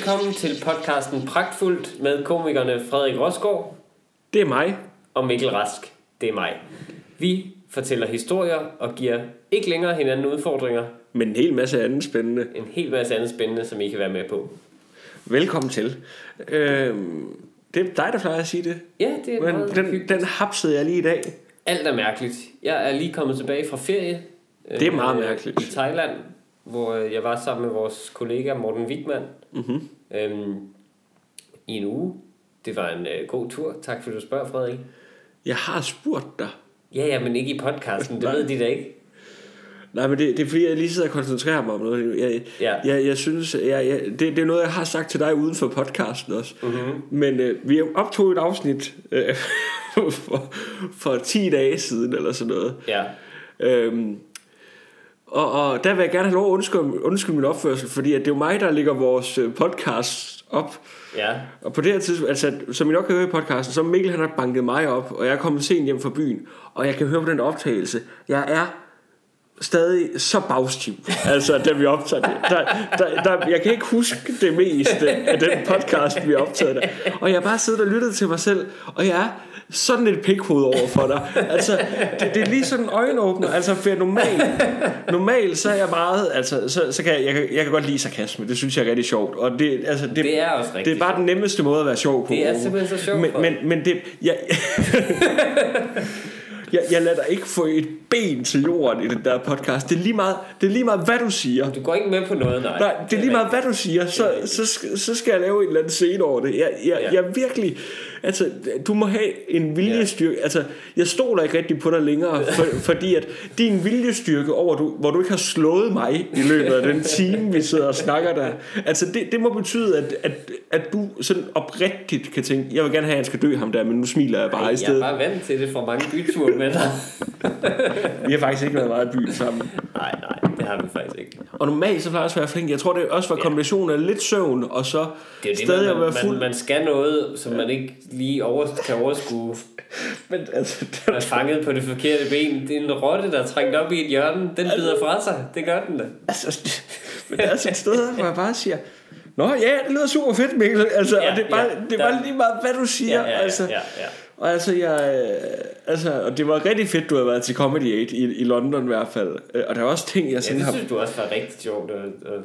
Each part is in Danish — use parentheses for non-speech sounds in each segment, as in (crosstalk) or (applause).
Velkommen til podcasten Pragtfuldt med komikerne Frederik Rosgaard Det er mig. og Mikkel Rask. Det er mig. Vi fortæller historier og giver ikke længere hinanden udfordringer. Men en hel masse andet spændende. En hel masse andet spændende, som I kan være med på. Velkommen til. Øhm, det er dig, der plejer at sige det. Ja, det er Men meget den, hyggeligt. den hapsede jeg lige i dag. Alt er mærkeligt. Jeg er lige kommet tilbage fra ferie. Det er meget øh, mærkeligt. I Thailand, hvor øh, jeg var sammen med vores kollega Morten Wigman Mm-hmm. øhm, i en uge. Det var en øh, god tur. Tak fordi du spørger, Frederik. Jeg har spurgt dig. Ja, ja, men ikke i podcasten. Det ved de da ikke. Nej, men det, det er fordi, jeg lige sidder og koncentrerer mig om noget. Jeg, Ja. jeg, jeg synes, jeg, jeg, det, det er noget, jeg har sagt til dig uden for podcasten også. Mm-hmm. Men øh, vi optog et afsnit øh, (laughs) for, for 10 dage siden, eller sådan noget. Ja. Øhm, og, og der vil jeg gerne have lov at undskylde, undskylde min opførsel, fordi at det er jo mig, der lægger vores øh, podcast op. Ja. Og på det her tidspunkt, altså, som I nok kan høre i podcasten, så Mikkel han har banket mig op, og jeg er kommet sent hjem fra byen, og jeg kan høre på den optagelse, jeg er stadig så bagstiv, (laughs) altså da vi optager det. Der, der, der, jeg kan ikke huske det meste af den podcast, vi optaget der. Og jeg har bare siddet og lyttet til mig selv, og jeg er sådan et pikhoved over for dig. (laughs) Altså, det, det er lige sådan en øjenåbner. Altså, for normalt, normalt så er jeg meget, altså, så, så kan jeg, jeg, kan, jeg kan godt lide sarkasme. Det synes jeg er rigtig sjovt. Og det, altså, det, Det er også det er bare den nemmeste måde at være sjov på. Det er simpelthen så sjovt, Men, men, men det, jeg, (laughs) jeg, jeg lader dig ikke få et ben til jorden i den der podcast. Det er lige meget, det er lige meget hvad du siger. Du går ikke med på noget, nej. Nej, det er lige meget, hvad du siger, så, så, skal- så skal jeg lave en eller anden scene over det. Jeg, jeg, Ja. jeg virkelig... Altså, du må have en viljestyrke. Altså, jeg stoler ikke rigtig på dig længere, (laughs) for, fordi at din viljestyrke over, du, hvor du ikke har slået mig i løbet af den time, vi sidder og snakker der. Altså, det, det må betyde, at, at, at du sådan oprigtigt kan tænke, jeg vil gerne have, at han skal dø ham der, men nu smiler jeg bare Ej, i jeg er stedet. bare vant til det fra mange byture med dig. (laughs) Vi har faktisk ikke været meget i byen sammen. Nej, nej, det har vi faktisk ikke. Og normalt så plejer jeg også at være flink. Jeg tror, det også var Ja. kombinationen af lidt søvn, og så Det er det, stadig man, at være fuld. man, man skal noget, som man ikke lige over, kan overskue. (laughs) Men altså, det Man er fanget på det forkerte ben. Det er en rotte, der er trængt op i et hjørne. Den bider fra sig. Det gør den da. altså, det, men der er sådan et sted, hvor jeg bare siger, Nå ja, det lyder super fedt, Mikkel. Altså, Ja, og det er bare, ja, det er bare der- lige meget, hvad du siger. Ja, ja, altså. ja, ja, ja. Og altså, jeg, øh, altså, og det var rigtig fedt, du har været til Comedy 8 i, i London i hvert fald. Øh, Og der er også ting, jeg Ja, sådan det har... synes du også var rigtig sjovt. Og, og,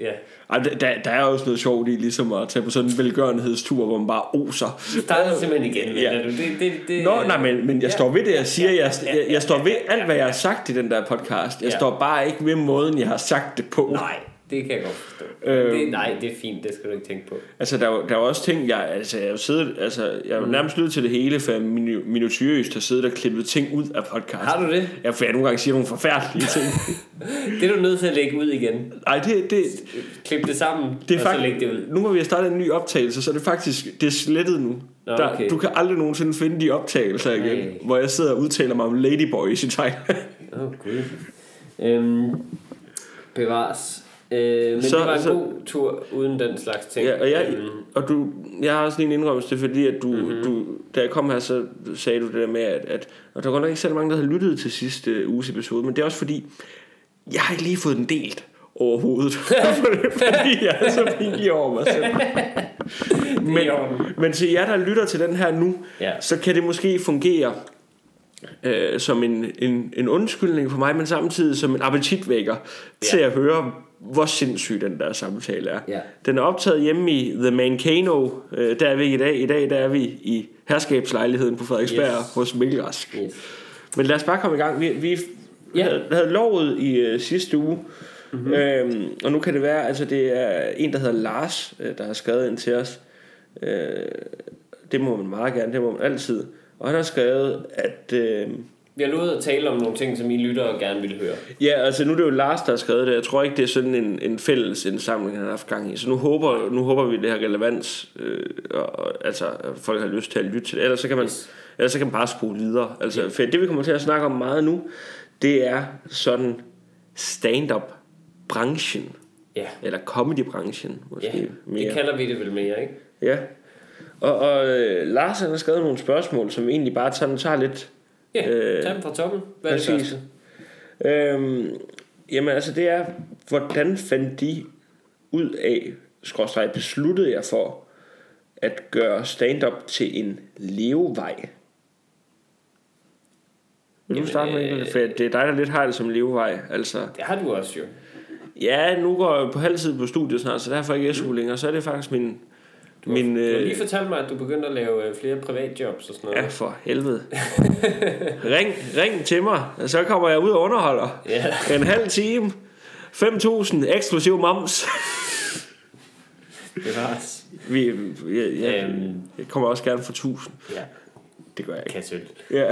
ja. Ej, der, der, er også noget sjovt i, ligesom at tage på sådan en velgørenhedstur, hvor man bare oser. Du starter simpelthen igen, Ja. ja. du. Det, det, det, Nå, nej, men, men jeg Ja. står ved det, jeg siger. Jeg, Ja, jeg, jeg står ved alt, hvad jeg har ja. sagt i den der podcast. Jeg Ja. står bare ikke ved måden, jeg har sagt det på. Nej, det kan jeg godt forstå. Øhm. Det, nej, det er fint. Det skal du ikke tænke på. Altså, der, er der er også ting, jeg, altså, jeg siddet, altså, jeg Mm. nærmest lyttet til det hele, for jeg minu- minutiøst har siddet og klippet ting ud af podcasten. Har du det? Ja, for jeg nogle gange siger nogle forfærdelige ting. (laughs) Det er du nødt til at lægge ud igen. Nej, det, det, Klip det sammen, det er og så faktisk, lægge det ud. nu hvor vi har startet en ny optagelse, så er det faktisk, det er slettet nu. Nå, der, okay. du kan aldrig nogensinde finde de optagelser igen, Nej. hvor jeg sidder og udtaler mig om ladyboys i Thailand. Åh, oh, gud. Øhm, bevares. Øh, men Så- det var en så- god tur uden den slags ting. Ja, og jeg, Øhm, og du, jeg har også lige en indrømmelse, det fordi, at du, Mhm. mm-hmm. du, da jeg kom her, så sagde du det der med, at, at og der var nok ikke så mange, der havde lyttet til sidste uh, uges episode, men det er også fordi, jeg har ikke lige fået den delt overhovedet, (laughs) fordi jeg er så pinlig over mig selv. (laughs) orden. Men til jer, der lytter til den her nu, Ja. så kan det måske fungere øh, som en, en, en undskyldning for mig, men samtidig som en appetitvækker ja. til at høre, hvor sindssyg den der samtale er. Ja. Den er optaget hjemme i The Mancano. Øh, der er vi i dag. I dag der er vi i herskabslejligheden på Frederiksberg Yes. hos Mikkel Rask. Yes. Men lad os bare komme i gang. Vi, vi Ja. havde, havde lovet i øh, sidste uge, mm-hmm. øhm, og nu kan det være, altså det er en, der hedder Lars, øh, der har skrevet ind til os. Øh, det må man meget gerne, det må man altid. Og han har skrevet, at... Øh, Vi har lovet at tale om nogle ting, som I lytter og gerne vil høre. Ja, altså nu er det jo Lars, der har skrevet det. Jeg tror ikke, det er sådan en, en fælles indsamling, han har haft gang i. Så nu håber, nu håber vi, det har relevans. Øh, og, og, altså, at folk har lyst til at lytte til det. Ellers så kan man, Yes. ellers så kan man bare spole videre. Altså, for det vi kommer til at snakke om meget nu, det er sådan stand-up branchen. Ja, Eller comedy-branchen, måske ja. mere. det kalder vi det vel mere, ikke? Ja. Og, og øh, Lars han har skrevet nogle spørgsmål, som egentlig bare sådan tager lidt Ja, Øh, tag dem fra toppen. Hvad er det præcis. første? Øhm, jamen altså det er, hvordan fandt de ud af skråstreg besluttede jeg for at gøre stand-up til en levevej. Vil du starte med det? For det er dig, der lidt har det som levevej. Altså, Det har du også jo. ja, nu går jeg på halvtid på studiet snart, så derfor ikke SU længere. Så er det faktisk min... Du min du har øh, lige fortalt mig, at du begyndte at lave øh, flere privatjobs og sådan noget. ja, for helvede. (laughs) ring, ring til mig, så kommer jeg ud og underholder. Ja. En halv time. 5.000 eksklusiv moms. Det var også. Vi, jeg, jeg, Øhm. jeg kommer også gerne for 1000. Ja, Det gør jeg ikke. kasøl. Ja.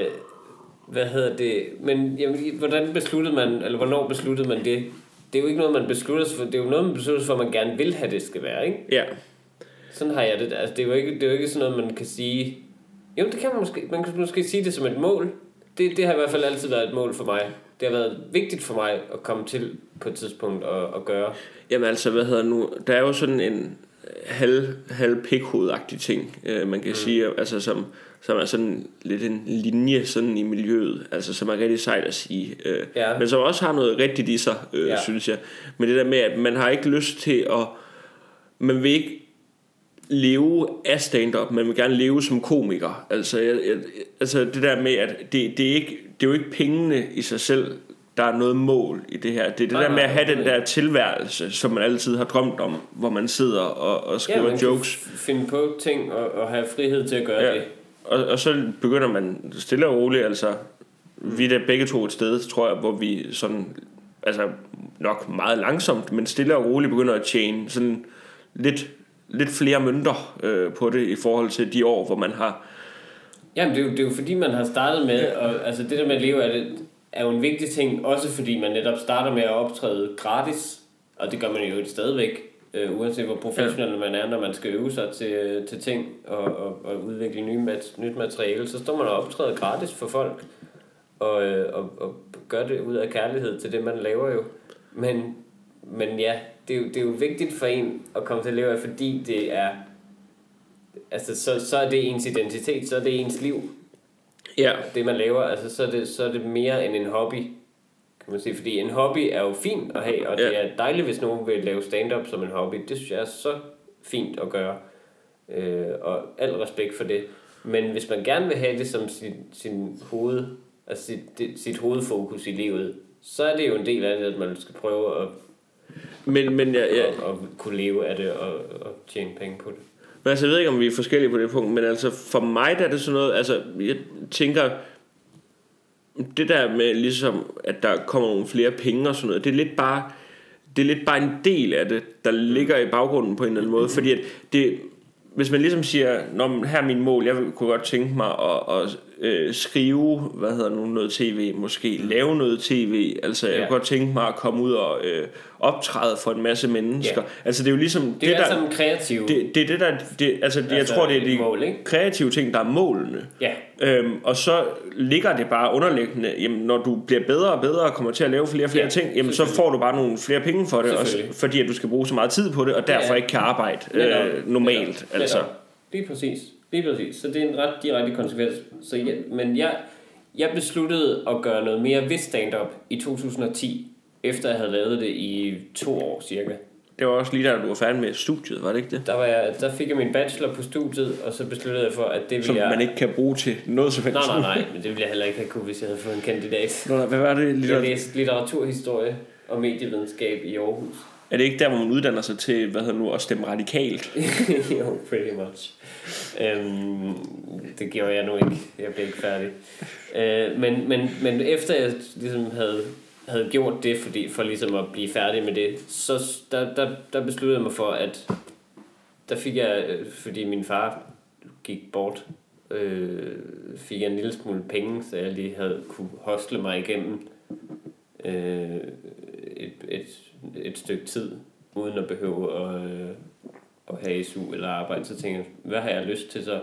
Øh, hvad hedder det? Men jamen, hvordan besluttede man, eller hvornår besluttede man det? Det er jo ikke noget, man beslutter sig for. Det er jo noget, man beslutter sig for, at man gerne vil have, det skal være, ikke? Ja. Sådan har jeg det. Altså, det er jo ikke, det er jo ikke sådan noget, man kan sige... Jo, det kan man måske. Man kan måske sige det som et mål. Det, det har i hvert fald altid været et mål for mig. Det har været vigtigt for mig at komme til på et tidspunkt at, at gøre. Jamen altså, hvad hedder nu? Der er jo sådan en halv, halv pikhovedagtig ting, øh, man kan mm. sige, altså som, som er sådan lidt en linje sådan i miljøet, altså som er rigtig sejt at sige, øh, Ja. men som også har noget rigtigt i sig, øh, ja. synes jeg. Men det der med, at man har ikke lyst til at, man vil ikke leve af stand-up, man vil gerne leve som komiker. Altså, jeg, jeg, altså det der med, at det, det, er ikke, det er jo ikke pengene i sig selv, der er noget mål i det her. Det er det Nej, der med at nej, have den nej. der tilværelse, som man altid har drømt om, hvor man sidder og, og skriver ja, jokes. finde på ting og, og have frihed til at gøre Ja. det. Og, og så begynder man stille og roligt, altså vi er da begge to et sted, tror jeg, hvor vi sådan, altså nok meget langsomt, men stille og roligt begynder at tjene sådan lidt, lidt flere mønter øh, på det i forhold til de år, hvor man har Jamen, det er, jo, det er jo fordi, man har startet med, og altså det der med at leve af det, er jo en vigtig ting, også fordi man netop starter med at optræde gratis, og det gør man jo stadigvæk, øh, uanset hvor professionel man er, når man skal øve sig til, øh, til ting og, og, og udvikle nye mat, nyt materiale, så står man og optræder gratis for folk, og, øh, og, og gør det ud af kærlighed til det, man laver jo. Men, men ja, det er, jo, det er jo vigtigt for en at komme til at leve af, fordi det er, altså så, så er det ens identitet, så er det ens liv, Ja, det man laver, altså så er det, så er det mere end en hobby, kan man sige. Fordi en hobby er jo fint at have, og det Ja. er dejligt, hvis nogen vil lave stand-up som en hobby. Det synes jeg er så fint at gøre. Øh, og al respekt for det. Men hvis man gerne vil have det som sin, sin hoved, altså sit, det, sit hovedfokus i livet, så er det jo en del af det, at man skal prøve at, men, men jeg, jeg, at, at kunne leve af det og, og tjene penge på det. Men altså, jeg ved ikke, om vi er forskellige på det punkt, men altså for mig der er det sådan noget, altså jeg tænker, det der med ligesom, at der kommer nogle flere penge og sådan noget, det er lidt bare, det er lidt bare en del af det, der ligger i baggrunden på en eller anden måde, fordi at det, hvis man ligesom siger, Nå, men her er min mål, jeg kunne godt tænke mig at, at øh, skrive, hvad hedder nu, noget tv, måske lave noget tv, altså jeg Ja. kunne godt tænke mig at komme ud og øh, optræde for en masse mennesker. Ja. Altså det er jo ligesom, Det, det er altså en kreativ det, det er det der, det, altså, det, jeg Altså, tror det er de mål, ikke? kreative ting, der er målene. Ja, Øhm, og så ligger det bare underliggende, jamen når du bliver bedre og bedre og kommer til at lave flere og flere Ja, ting, jamen så får du bare nogle flere penge for det, også, fordi at du skal bruge så meget tid på det, og derfor Ja. ikke kan arbejde øh, normalt. Netop. Altså. Netop. Lige præcis. Lige præcis. Så det er en ret direkte konsekvens. Så jeg, men jeg, jeg besluttede at gøre noget mere ved stand-up i 2010, efter jeg havde lavet det i to år cirka. Det var også lige der, du var færdig med studiet, var det ikke det? Der, var jeg, der fik jeg min bachelor på studiet, og så besluttede jeg for, at det ville Som jeg... man ikke kan bruge til noget som helst. Nej, nej, nej, men det ville jeg heller ikke have kunne, hvis jeg havde fået en kandidat. Nå, hvad var det? Jeg Litter... læste litteraturhistorie og medievidenskab i Aarhus. Er det ikke der, hvor man uddanner sig til, hvad hedder nu, at stemme radikalt? (laughs) jo, pretty much. Øhm, det gjorde jeg nu ikke. Jeg blev ikke færdig. Øh, men, men, men efter jeg ligesom havde, havde gjort det, fordi, for ligesom at blive færdig med det, så der, der, der besluttede jeg mig for, at der fik jeg, øh, fordi min far gik bort, øh, fik jeg en lille smule penge, så jeg lige havde kunne hostle mig igennem øh, et, et, et stykke tid, uden at behøve at, øh, at have SU eller arbejde, så tænkte jeg, hvad har jeg lyst til så?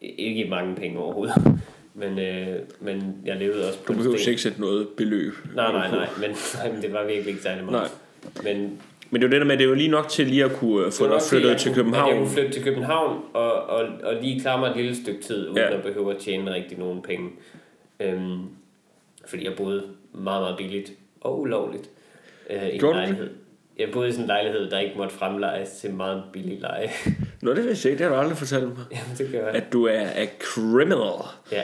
Ikke mange penge overhovedet, (laughs) men, øh, men jeg levede også på Du behøver ikke sætte noget beløb. Nej, nej, nej, men, (laughs) nej, men det var virkelig ikke særlig meget. Nej. Men Men det jo det der med, det er jo lige nok til lige at kunne øh, få var dig flyttet til kunne- At jeg København. kunne flytte til København og, og, og lige klare mig et lille stykke tid, uden Ja. at behøve at tjene rigtig nogen penge. Øhm, fordi jeg boede meget, meget billigt og ulovligt øh, i en det? Jeg boede i sådan en lejlighed, der ikke måtte fremlejes til meget billig leje. (laughs) Nå, det vidste jeg ikke. Det har du aldrig fortalt mig. Jamen, det gør jeg. At du er, er criminal. Ja,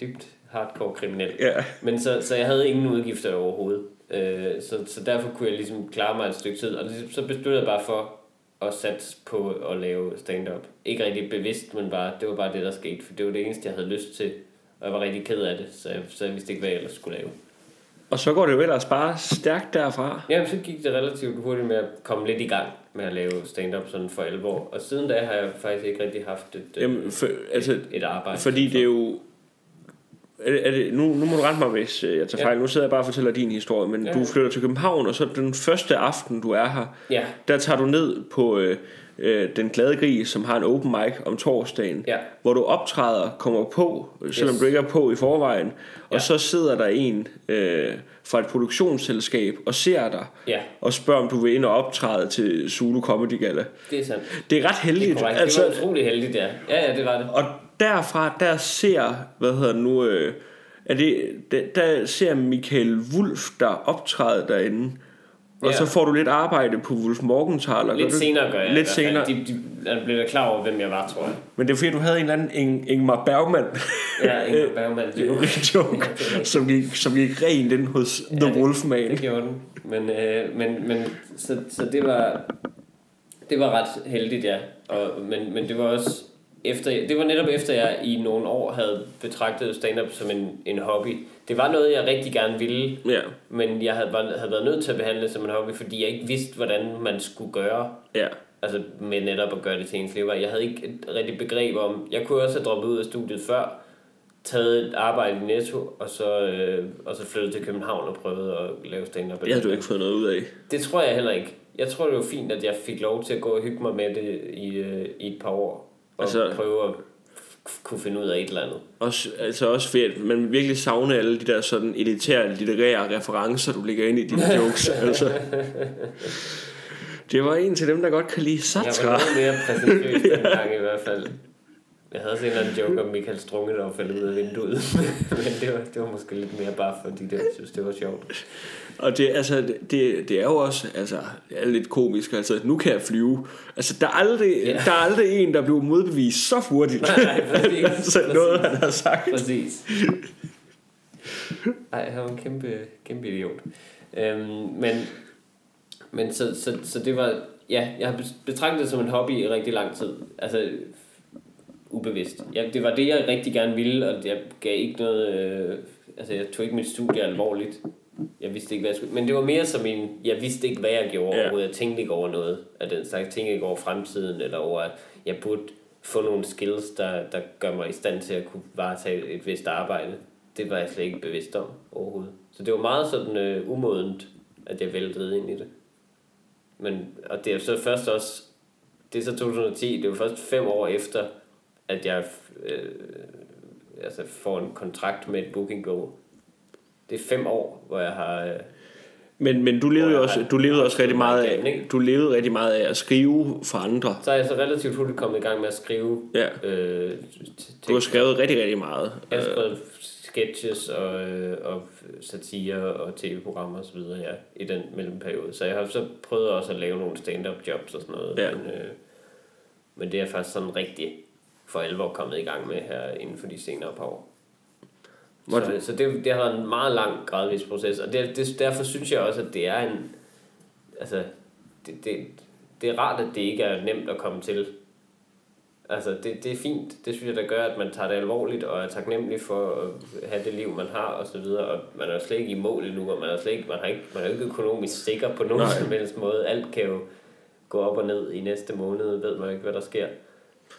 dybt hardcore kriminel. Ja. Men så, så jeg havde ingen udgifter overhovedet. Øh, så, så derfor kunne jeg ligesom klare mig et stykke tid. Og det, så besluttede jeg bare for at satse på at lave stand-up. Ikke rigtig bevidst, men bare, det var bare det, der skete. For det var det eneste, jeg havde lyst til. Og jeg var rigtig ked af det, så jeg, så jeg vidste ikke, hvad jeg ellers skulle lave. Og så går det jo ellers bare stærkt derfra. Jamen, så gik det relativt hurtigt med at komme lidt i gang med at lave stand-up sådan for alvor. Og siden da har jeg faktisk ikke rigtig haft et, øh, Jamen, for, altså, et, et arbejde. fordi det er jo... Er det, er det, nu, nu må du rette mig, hvis øh, jeg tager Ja. fejl. Nu sidder jeg bare og fortæller din historie. Men Ja. du flytter til København, og så den første aften, du er her, Ja, der tager du ned på øh, øh, Den Glade Gris, som har en open mic om torsdagen. ja, hvor du optræder, kommer på, selvom Yes. du ikke er på i forvejen, og Ja. så sidder der en øh, fra et produktionsselskab og ser dig, ja, og spørger, om du vil ind og optræde til Zulu Comedy Gala. det er sandt. Det er ret Det er heldigt. korrekt. altså, Det var utrolig heldigt, ja. Ja, ja, det var det. og derfra, der ser, hvad hedder det nu, øh, er det, der, der ser Michael Wulf, der optræder derinde, og Ja. så får du lidt arbejde på Wulf Morgenthaler. Lidt senere gør jeg. Lidt senere. De, de, de blev da klar over, hvem jeg var, tror jeg. Men det er fordi, du havde en eller anden Ing- Ingmar Bergman Ja, Ingmar Bergman. Det, (laughs) joke, (laughs) Ja, som, gik, som gik rent ind hos The det- Wolfman. det gjorde den. Men, øh, men, men så, så det var det var ret heldigt, ja. Og, men, men det var også efter, det var netop efter, jeg i nogle år havde betragtet stand-up som en, en hobby. Det var noget, jeg rigtig gerne ville, Ja, men jeg havde, havde været nødt til at behandle det som en hobby, fordi jeg ikke vidste, hvordan man skulle gøre ja. altså med netop at gøre det til ens lever. Jeg havde ikke et rigtig begreb om, jeg kunne også have droppet ud af studiet før, taget et arbejde i Netto, og så, øh, og så flyttet til København og prøvet at lave stand-up. Det havde du ikke fået noget ud af. Det tror jeg heller ikke. Jeg tror, det var fint, at jeg fik lov til at gå og hygge mig med det i, øh, i et par år. Altså- prøve at kunne finde ud af et eller andet. Også, altså også fordi, at man virkelig savner alle de der sådan elitære litterære referencer, du lægger ind i dine (laughs) jokes. altså. Det var en til dem, der godt kan lide Jeg var Sartre. noget mere præsentøs (laughs) dengang i hvert fald. Jeg havde sådan en eller anden joke om Michael Strunge, der var faldet ud af vinduet. (laughs) Men det var, det var måske lidt mere bare fordi, det, jeg synes, det var sjovt. Og det, altså, det, det er jo også altså, det er lidt komisk. Altså, nu kan jeg flyve. Altså, der er aldrig, Ja. der er aldrig en, der bliver modbevist så hurtigt. (laughs) Nej, præcis. (laughs) altså, noget, han har sagt. Præcis. Ej, han var en kæmpe, kæmpe idiot. Øhm, men men så, så, så det var... Ja, jeg har betragtet det som en hobby i rigtig lang tid. Altså, ubevidst. Ja, det var det, jeg rigtig gerne ville, og jeg gav ikke noget... Øh, altså, jeg tog ikke mit studie alvorligt. Jeg vidste ikke, hvad jeg skulle... Men det var mere som en... Jeg vidste ikke, hvad jeg gjorde Ja. overhovedet. Jeg tænkte ikke over noget af den slags. Jeg tænkte ikke over fremtiden, eller over, at jeg burde få nogle skills, der, der gør mig i stand til at kunne varetage et vist arbejde. Det var jeg slet ikke bevidst om overhovedet. Så det var meget sådan øh, umodent, at jeg væltede ind i det. Men, og det er så først også, det er så 2010, det jo først fem år efter, at jeg øh, altså får en kontrakt med et bookingbureau. Det er fem år, hvor jeg har... Øh, Men, men du levede jo også, du levede også rigtig meget af, ikke? du levede rigtig meget af at skrive for andre. så er jeg så relativt hurtigt kommet i gang med at skrive Ja. øh, Du har skrevet rigtig, rigtig meget. Jeg har skrevet sketches og, øh, og satire og tv-programmer og så videre ja, i den mellemperiode. Så jeg har så prøvet også at lave nogle stand-up jobs og sådan noget. Ja. Men, øh, men det er først sådan rigtig for alvor kommet i gang med her inden for de senere par år. Hvor Så, så det, det har været en meget lang gradvis proces, og det, det, derfor synes jeg også, at det er en... Altså, det, det, det er rart, at det ikke er nemt at komme til. Altså, det, det er fint. Det synes jeg, der gør, at man tager det alvorligt og er taknemmelig for at have det liv, man har og så videre. Og man er jo slet ikke i mål endnu, og man er, slet ikke, man har ikke, man er ikke økonomisk sikker på nogen Nej. som helst måde. Alt kan jo gå op og ned i næste måned, ved man ikke, hvad der sker.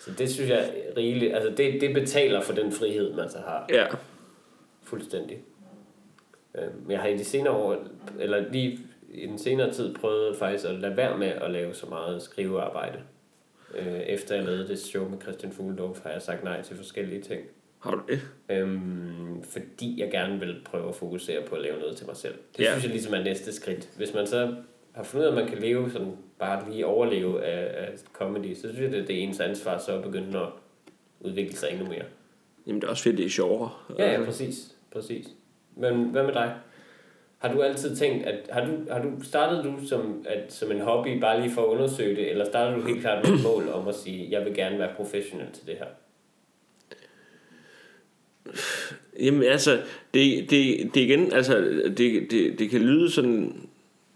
Så det synes jeg er rigeligt. Altså, det, det betaler for den frihed, man så har. Ja. Fuldstændig. Øh, Men jeg har i de senere år, eller lige i den senere tid, prøvet faktisk at lade være med at lave så meget skrivearbejde. Øh, Efter jeg lavede det show med Christian Fugledorf, har jeg sagt nej til forskellige ting. Har du det? Øhm, fordi jeg gerne vil prøve at fokusere på at lave noget til mig selv. Det Ja. synes jeg ligesom er næste skridt. Hvis man så har fundet ud af, at man kan leve sådan, bare lige overleve af, af comedy, så synes jeg, det er ens ansvar så at begynde at udvikle sig endnu mere. Jamen, det er også fedt, det er sjovere. Ja, ja, præcis. præcis. Men hvad med dig? Har du altid tænkt, at har du, har du startet du som, at, som en hobby bare lige for at undersøge det, eller startede du helt klart med et mål om at sige, jeg vil gerne være professionel til det her? Jamen altså, det, det, det igen, altså, det, det, det kan lyde sådan,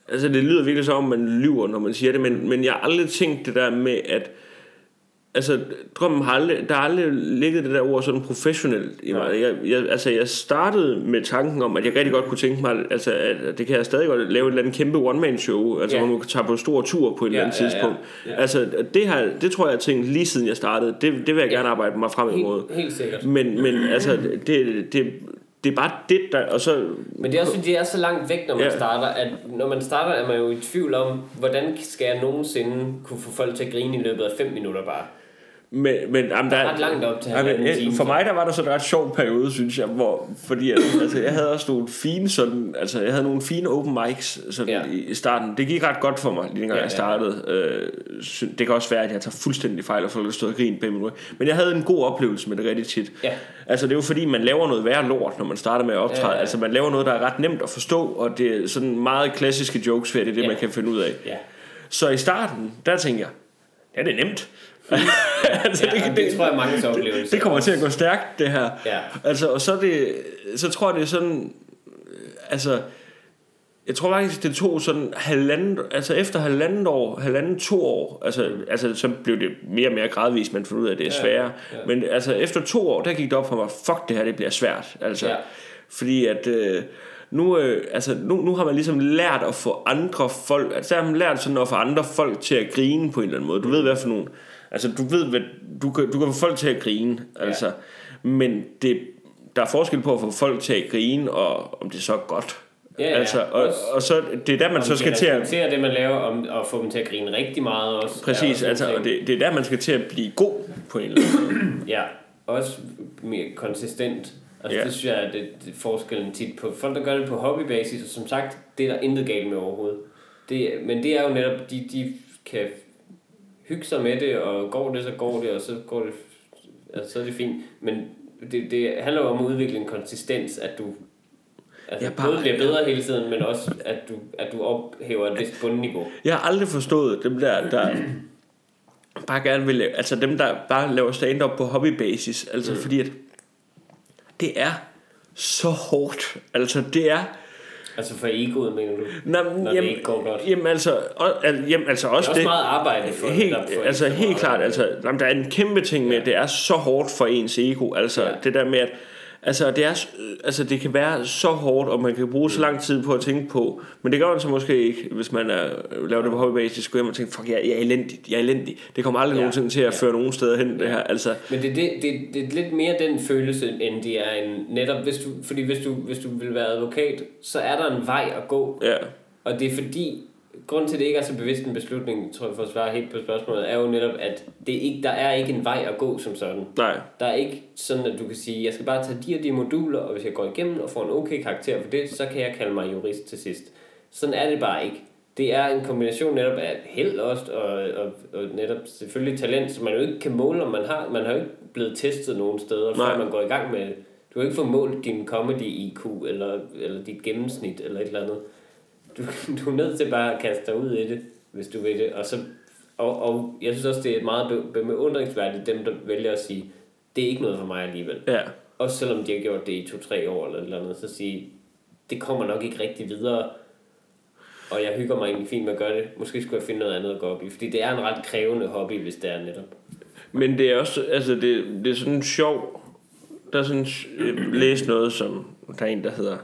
altså det lyder virkelig som om man lyver, når man siger det, men, men jeg har aldrig tænkt det der med, at altså drømmen har aldrig, der har aldrig ligget det der ord sådan professionelt i mig. Jeg, jeg, altså jeg startede med tanken om, at jeg rigtig godt kunne tænke mig, altså at det kan jeg stadig godt lave et eller andet kæmpe one-man show, altså Ja. hvor man kan tage på stor tur på et Ja, eller andet ja, ja. tidspunkt. Ja. Altså det, har, det tror jeg, jeg tænkt lige siden jeg startede, det, det vil jeg gerne arbejde mig frem imod. Helt, helt sikkert. Men, men (clears throat) altså, det, det, det er bare det, der... Og så, Men det er også fordi, det er så langt væk, når man Ja. starter, at når man starter, er man jo i tvivl om, hvordan skal jeg nogensinde kunne få folk til at grine i løbet af 5 minutter bare. Men, men jamen, der, ret langt op til jamen, time, For mig der var der sådan en ret sjov periode, synes jeg, hvor, fordi at, altså, jeg havde også nogle fine sådan, altså jeg havde nogle fine open mics sådan, Ja. ja. i, starten. Det gik ret godt for mig, lige dengang Ja, ja, jeg startede. Øh, sy- det kan også være, at jeg tager fuldstændig fejl, og folk stået og grint bag mig. Men jeg havde en god oplevelse med det rigtig tit. Ja. Altså det er jo fordi, man laver noget værre lort, når man starter med at optræde. Ja, Ja, ja. ja. Altså man laver noget, der er ret nemt at forstå, og det er sådan meget klassiske jokes, det er det, Ja. man kan finde ud af. Ja. Så i starten, der tænkte jeg, ja, det er nemt. (laughs) altså, Ja, det, det, tror jeg mange oplevelse. det kommer til at gå stærkt, det her. Ja. Altså, og så, det, så tror jeg, det er sådan... Altså, jeg tror faktisk, det tog sådan halvandet, altså efter halvandet år, halvandet to år, altså, altså så blev det mere og mere gradvist, man fandt ud af, at det er Ja, sværere. ja. Men altså efter to år, der gik det op for mig, fuck det her, det bliver svært. Altså, Ja. Fordi at øh, nu, øh, altså, nu, nu har man ligesom lært at få andre folk, altså der har man lært sådan at få andre folk til at grine på en eller anden måde. Du ved hvad for nogen, altså du ved, hvad, du, kan, du kan få folk til at grine, altså, men det, der er forskel på at få folk til at grine, og om det så er godt. Ja, ja. altså, og, og så det er der man Om så skal til at respekterer det, man laver, om, og få dem til at grine rigtig meget også. præcis, også altså, og det, det er der man skal til at blive god på en eller anden måde. (clears throat) Ja, også mere konsistent. Altså Ja. det synes jeg, er det, det forskellen tit på folk, der gør det på hobbybasis, og som sagt, det er der intet galt med overhovedet. Det, men det er jo netop, de, de kan hygge sig med det, og går det, så går det, og så går det, altså, så er det fint. Men det, det handler jo om at udvikle en konsistens, at du altså, ja, bare- både bliver bedre hele tiden, men også at du, at du ophæver et vist bundniveau. Jeg har aldrig forstået dem der, der bare gerne vil lave, altså dem der bare laver stand-up på hobbybasis, altså mm. fordi at det er så hårdt, altså det er, Altså for egoet, mener du? Nå, Når det ikke går godt. Jamen altså, og, al, jamen, altså Det er også også det, meget arbejde for helt, netop for altså helt klart, altså jamen, der er en kæmpe ting med, Ja. at det er så hårdt for ens ego, altså Ja. det der med at Altså det, er, altså det kan være så hårdt, og man kan bruge så lang tid på at tænke på, men det gør man så måske ikke, hvis man er, laver det på hobbybasis, gå hjem og tænke, fuck, jeg, jeg er elendig, jeg er elendig. Det kommer aldrig ja. nogensinde til at Ja. føre nogen steder hen, det her. Altså, Men det, det, det, det er lidt mere den følelse, end det er en netop, hvis du, fordi hvis du, hvis du vil være advokat, så er der en vej at gå, ja, og det er fordi, grund til, at det ikke er så bevidst en beslutning, tror jeg for at svare helt på spørgsmålet, er jo netop, at det ikke, der er ikke en vej at gå som sådan. nej, Der er ikke sådan, at du kan sige, jeg skal bare tage de og de moduler, og hvis jeg går igennem og får en okay karakter for det, så kan jeg kalde mig jurist til sidst. Sådan er det bare ikke. Det er en kombination netop af held også, og, og, og netop selvfølgelig talent, som man jo ikke kan måle, om man har. Man har jo ikke blevet testet nogen steder, før Nej. man går i gang med det. Du kan ikke få målt din comedy-IQ, eller, eller dit gennemsnit, eller et eller andet. Du, du er nødt til bare at kaste dig ud i det, hvis du vil det. Og, så, og, og jeg synes også, det er meget be- beundringsværdigt, dem der vælger at sige, det er ikke noget for mig alligevel. ja. Også selvom de har gjort det i to-tre år eller eller andet, så sige, det kommer nok ikke rigtig videre, og jeg hygger mig egentlig fint med at gøre det. Måske skulle jeg finde noget andet at gå op i, fordi det er en ret krævende hobby, hvis det er netop. Men det er også, altså det, det er sådan sjov, der er sådan, læst noget, som, der er en, der hedder,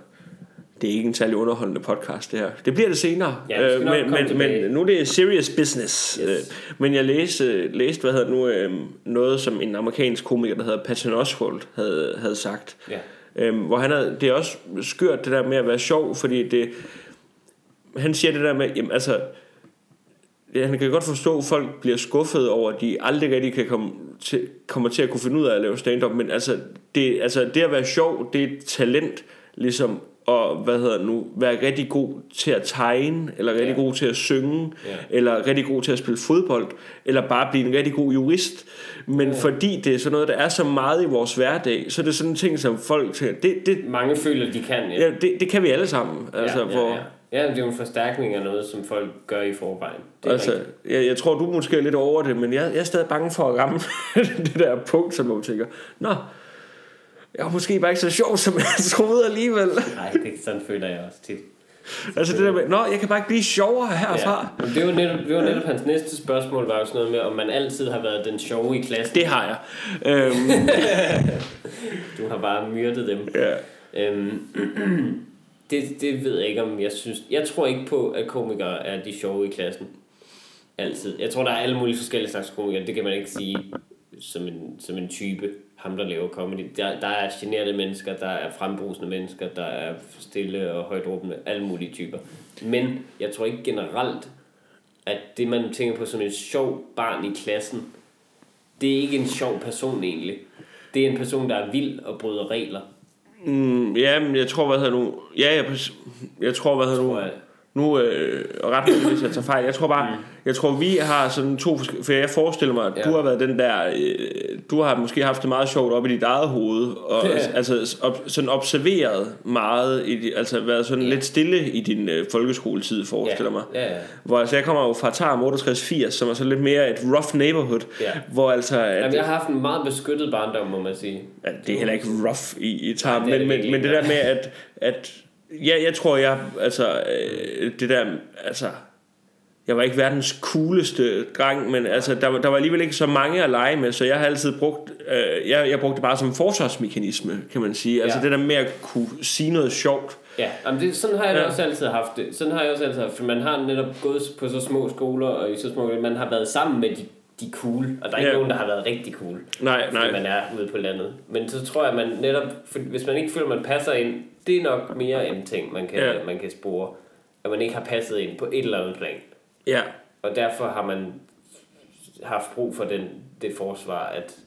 det er ikke en særlig underholdende podcast, det her. Det bliver det senere. Ja, Øh, men, men, men nu er det serious business. Yes. Øh, Men jeg læste, læste hvad hedder nu, øh, noget, som en amerikansk komiker, der hedder Patton Oswalt, havde, havde sagt. Ja. Øhm, hvor han havde, det er også skørt det der med at være sjov, fordi det, han siger det der med, jamen altså, han kan godt forstå, at folk bliver skuffet over, at de aldrig rigtig kan komme til, kommer til at kunne finde ud af at lave stand-up, men altså det, altså det at være sjov, det er et talent, ligesom og hvad hedder det nu, være rigtig god til at tegne, eller rigtig Ja. god til at synge, Ja. eller rigtig god til at spille fodbold, eller bare blive en rigtig god jurist. Men Ja. fordi det er sådan noget, der er så meget i vores hverdag, så er det sådan en ting, som folk tænker, det, det, Mange føler, de kan, ja. ja, det, det kan vi alle sammen. Altså, ja, ja, hvor, ja. ja, det er jo en forstærkning af noget, som folk gør i forvejen. Det er Altså, rigtigt. jeg, jeg tror, du måske er lidt over det, men jeg, jeg er stadig bange for at ramme (laughs) det der punkt, som man tænker, Nå, jeg er måske bare ikke så sjov, som jeg troede alligevel. Nej, det, sådan føler jeg også tit. altså det der med, Nå, jeg kan bare ikke blive sjovere herfra. Ja. Men det var, netop, det var netop hans næste spørgsmål, var jo sådan noget med, om man altid har været den sjove i klassen. Det har jeg. Øhm, (laughs) Du har bare myrdet dem. ja. Øhm, (clears throat) det, det ved jeg ikke, om jeg synes... Jeg tror ikke på, at komikere er de sjove i klassen. Altid. Jeg tror, der er alle mulige forskellige slags komikere. Det kan man ikke sige som en, som en type. Ham, der laver comedy. Der, der er generede mennesker, der er frembrusende mennesker, der er stille og højt råbende. Alle mulige typer. Men jeg tror ikke generelt, at det, man tænker på som en sjov barn i klassen, det er ikke en sjov person egentlig. Det er en person, der er vild og bryder regler. Mm, ja, men jeg tror, hvad hedder nu... Ja, jeg, jeg tror, hvad hedder nu... Tror jeg. Nu, øh, ret mig, hvis jeg tager fejl. Jeg tror bare, mm. jeg tror, vi har sådan to forskellige... For jeg forestiller mig, at Ja. du har været den der... Øh, du har måske haft det meget sjovt op i dit eget hoved. Og Ja. altså op, sådan observeret meget. I, altså været sådan Ja. lidt stille i din øh, folkeskoletid, forestiller mig. Ja, ja. Hvor altså, jeg kommer jo fra Tarm 6880, som er så lidt mere et rough neighborhood. Ja. Hvor altså... At, Jamen, jeg har haft en meget beskyttet barndom, må man sige. Ja, det er heller ikke rough i, i tarm, er men, det men, men det der med, at, at ja, jeg tror, jeg, altså, øh, det der, altså, jeg var ikke verdens cooleste dreng, men altså, der, var- der var alligevel ikke så mange at lege med, så jeg har altid brugt, øh, jeg, jeg brugte det bare som forsvarsmekanisme, kan man sige. Altså Ja. det der med at kunne sige noget sjovt. Ja, jamen det, sådan har jeg Ja. også altid haft det. Sådan har jeg også altid haft for man har netop gået på så små skoler, og i så små man har været sammen med de, de cool, og der er ikke Ja. nogen, der har været rigtig cool, Nej, nej. man er ude på landet. Men så tror jeg, man netop, hvis man ikke føler, man passer ind, det er nok mere en ting, man kan, Ja. man kan spore, at man ikke har passet ind på et eller andet plan. Ja, Og derfor har man haft brug for den, det forsvar, at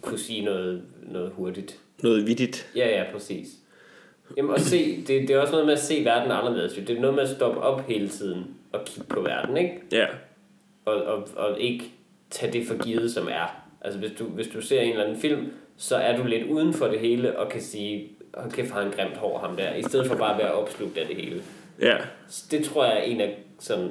kunne sige noget, noget hurtigt. noget vittigt. Ja, ja, præcis. Jamen, og se, det, det er også noget med at se verden anderledes. Det er noget med at stoppe op hele tiden og kigge på verden, ikke? Ja, Og, og, og ikke tage det for givet, som er. Altså, hvis du, hvis du ser en eller anden film, så er du lidt uden for det hele og kan sige, hold kæft, har han grimt hår, ham der, i stedet for bare at være opslugt af det hele. ja. Det tror jeg er en af sådan,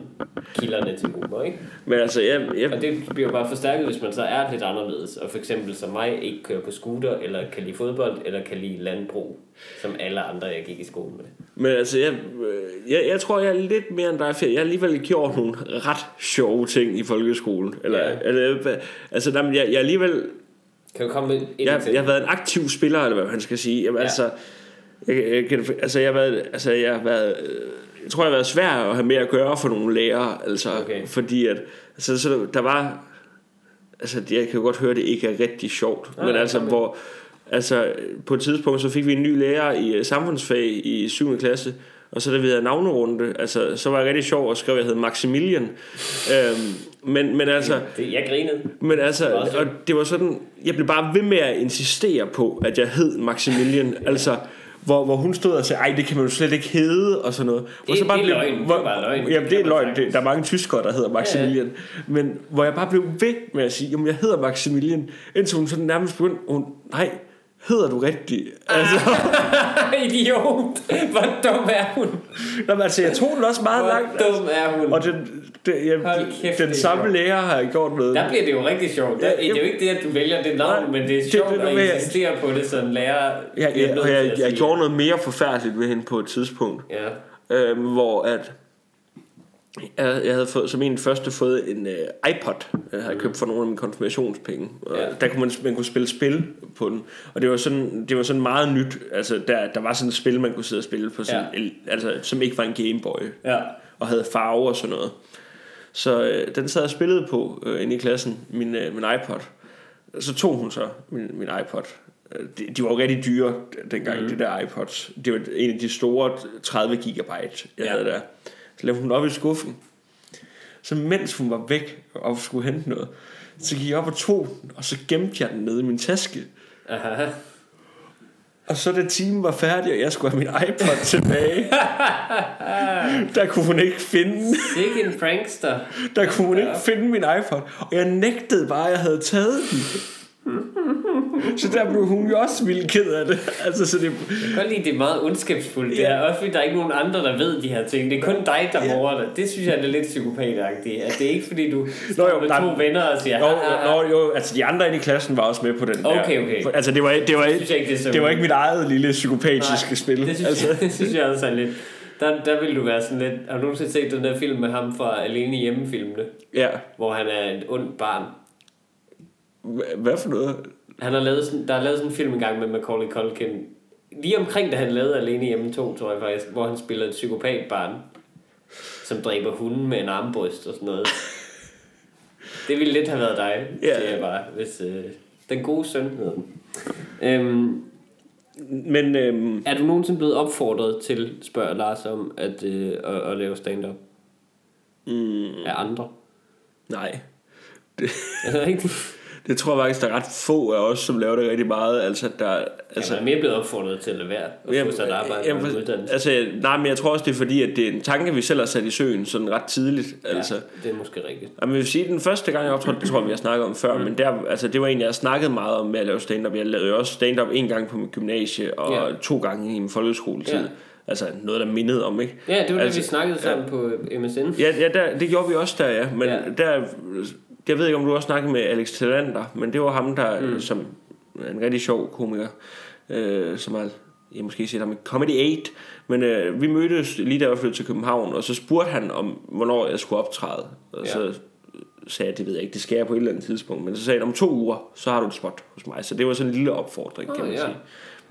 kilderne til humor, ikke? Men altså, jeg, jeg, Og det bliver bare forstærket, hvis man så er lidt anderledes, og for eksempel som mig ikke kører på scooter, eller kan lide fodbold, eller kan lide landbrug, som alle andre, jeg gik i skole med. Men altså, jeg, øh, jeg, jeg tror, jeg er lidt mere end dig, for jeg har alligevel gjort nogle ret sjove ting i folkeskolen. Eller, Ja. ja. eller altså, nej, jeg, jeg alligevel, Kan du komme med et jeg, jeg har været en aktiv spiller, eller hvad man skal sige. Jamen, Ja. altså, jeg, jeg, kan- altså, jeg har været, altså, jeg har været, jeg tror, jeg har været svær at have med at gøre for nogle lærere, altså, Okay. fordi at, altså, så der var, altså, jeg kan jo godt høre, at det ikke er rigtig sjovt, Nej, men altså, hvor, altså, på et tidspunkt, så fik vi en ny lærer i øh, samfundsfag i 7. klasse, og så da vi havde navnerunde, altså, så var jeg rigtig sjov og skrev, at jeg hed Maximilian. øhm, men, men altså, Det, jeg grinede. men altså, sjovt. og det var sådan, jeg blev bare ved med at insistere på, at jeg hed Maximilian, altså, hvor, hvor hun stod og sagde, ej, det kan man jo slet ikke hedde, og sådan noget. Hvor Det- det er løgn. Det er hvor, bare løgn. Jamen, Det det er løgn. Det, der er mange tyskere, der hedder Maximilian. Men hvor jeg bare blev ved med at sige, jamen, jeg hedder Maximilian, indtil hun sådan nærmest begyndte, hun, nej, hedder du rigtigt? Altså, (laughs) Idiot! Hvor dum er hun? Nå, altså, jeg tog den også meget Hvor langt. dum er hun? Og den, den, jeg, kæft, den samme sjovt. lærer har gjort noget. Der bliver det jo rigtig sjovt. Der, Ja, det er jo ikke det, at du vælger det navn, Nej, men det er sjovt det- at det- jeg- insistere på det, så en lærer Jeg, bliver jeg, jeg, at jeg sige gjorde noget mere forfærdeligt ved hende på et tidspunkt, Ja. øh, hvor at jeg, jeg havde fået, som en første fået en øh, iPod, jeg havde købt for nogle af mine konfirmationspenge. Og Ja. Der kunne man, man kunne spille spil på den, og det var sådan, det var sådan meget nyt. Altså, der, der var sådan et spil, man kunne sidde og spille på, sådan, Ja. altså, som ikke var en Gameboy, Ja. og havde farver og sådan noget. Så øh, den sad jeg spillede på øh, inde i klassen, min, øh, min iPod. Så tog hun så min, min iPod. Øh, De, de var jo rigtig dyre dengang, mm. det der iPods. Det var en af de store 30 gigabyte, jeg Ja. havde der. Så lavede hun op i skuffen. Så mens hun var væk og skulle hente noget, så gik jeg op og tog den, og så gemte jeg den nede i min taske. Aha. Og så da timen var færdig, og jeg skulle have min iPod tilbage, (laughs) der kunne hun ikke finde. Sikke en prankster. Der kunne hun ikke finde min iPod. Og jeg nægtede bare, at jeg havde taget den. (laughs) Så der blev hun jo også vildt ked af det. Altså, så det, Jeg kan godt lide, det er meget ondskabsfuldt. Det er også fordi, der er ikke nogen andre, der ved de her ting. Det er kun dig, der Ja. morer det. Det synes jeg er lidt psykopatagtigt. At det er ikke fordi, du (laughs) Nå, står jo, med nej, to venner og siger, Nå, "Ah, ah, ah." nå, jo, altså de andre inde i klassen var også med på den Okay, der. okay. Altså det var, det var, jeg ikke, det det var ikke mit eget lille psykopatiske Nej, spil. Det synes, altså, jeg, (laughs) det synes jeg også er lidt... Der, der vil du være sådan lidt... Har du nogensinde set den der film med ham fra Alene hjemmefilmene? ja. Hvor han er et ondt barn. Hva- Hvad for noget? Han har lavet sådan, der er lavet sådan en film engang med Macaulay Culkin. Lige omkring, da han lavede Alene Hjemme 2, tror jeg faktisk, hvor han spiller et psykopatbarn, som dræber hunden med en armbryst og sådan noget. (laughs) Det ville lidt have været dig, yeah. siger jeg bare, hvis... Øh, den gode søn hedder den. Øhm, Men øhm, er du nogensinde blevet opfordret til, spørger Lars om, at, øh, at, at lave stand-up mm, af andre? nej. Er det rigtigt? (laughs) Det tror jeg faktisk, der er ret få af os, som laver det rigtig meget. Altså, der, Altså, altså, jeg er mere blevet opfordret til at lade være og få sig et arbejde jamen, en uddannelse. altså, nej, men jeg tror også, det er fordi, at det er en tanke, vi selv har sat i søen sådan ret tidligt. Altså, Ja, det er måske rigtigt. Jamen, jeg vil sige, den første gang jeg optrådte, det tror jeg, vi har snakket om før, mm. men der, altså, det var en, jeg har snakket meget om med at lave stand-up. Jeg lavede også stand-up en gang på mit gymnasie, og Ja. to gange i min folkeskoletid. Ja. Altså noget, der mindede om, ikke? Ja, det var altså, det, vi snakkede sammen på MSN. Ja, ja der, det gjorde vi også der, ja. Men Ja. ja. der, jeg ved ikke, om du også snakkede med Alex Tillander, men det var ham, der mm. som en rigtig sjov komiker, øh, som er, jeg måske siger ham Comedy 8, men øh, vi mødtes lige da jeg flyttede til København, og så spurgte han om, hvornår jeg skulle optræde. Og Ja. så sagde jeg, det ved jeg ikke, det skal jeg på et eller andet tidspunkt. Men så sagde han, om to uger, så har du et spot hos mig. Så det var sådan en lille opfordring, kan Åh, man ja. sige.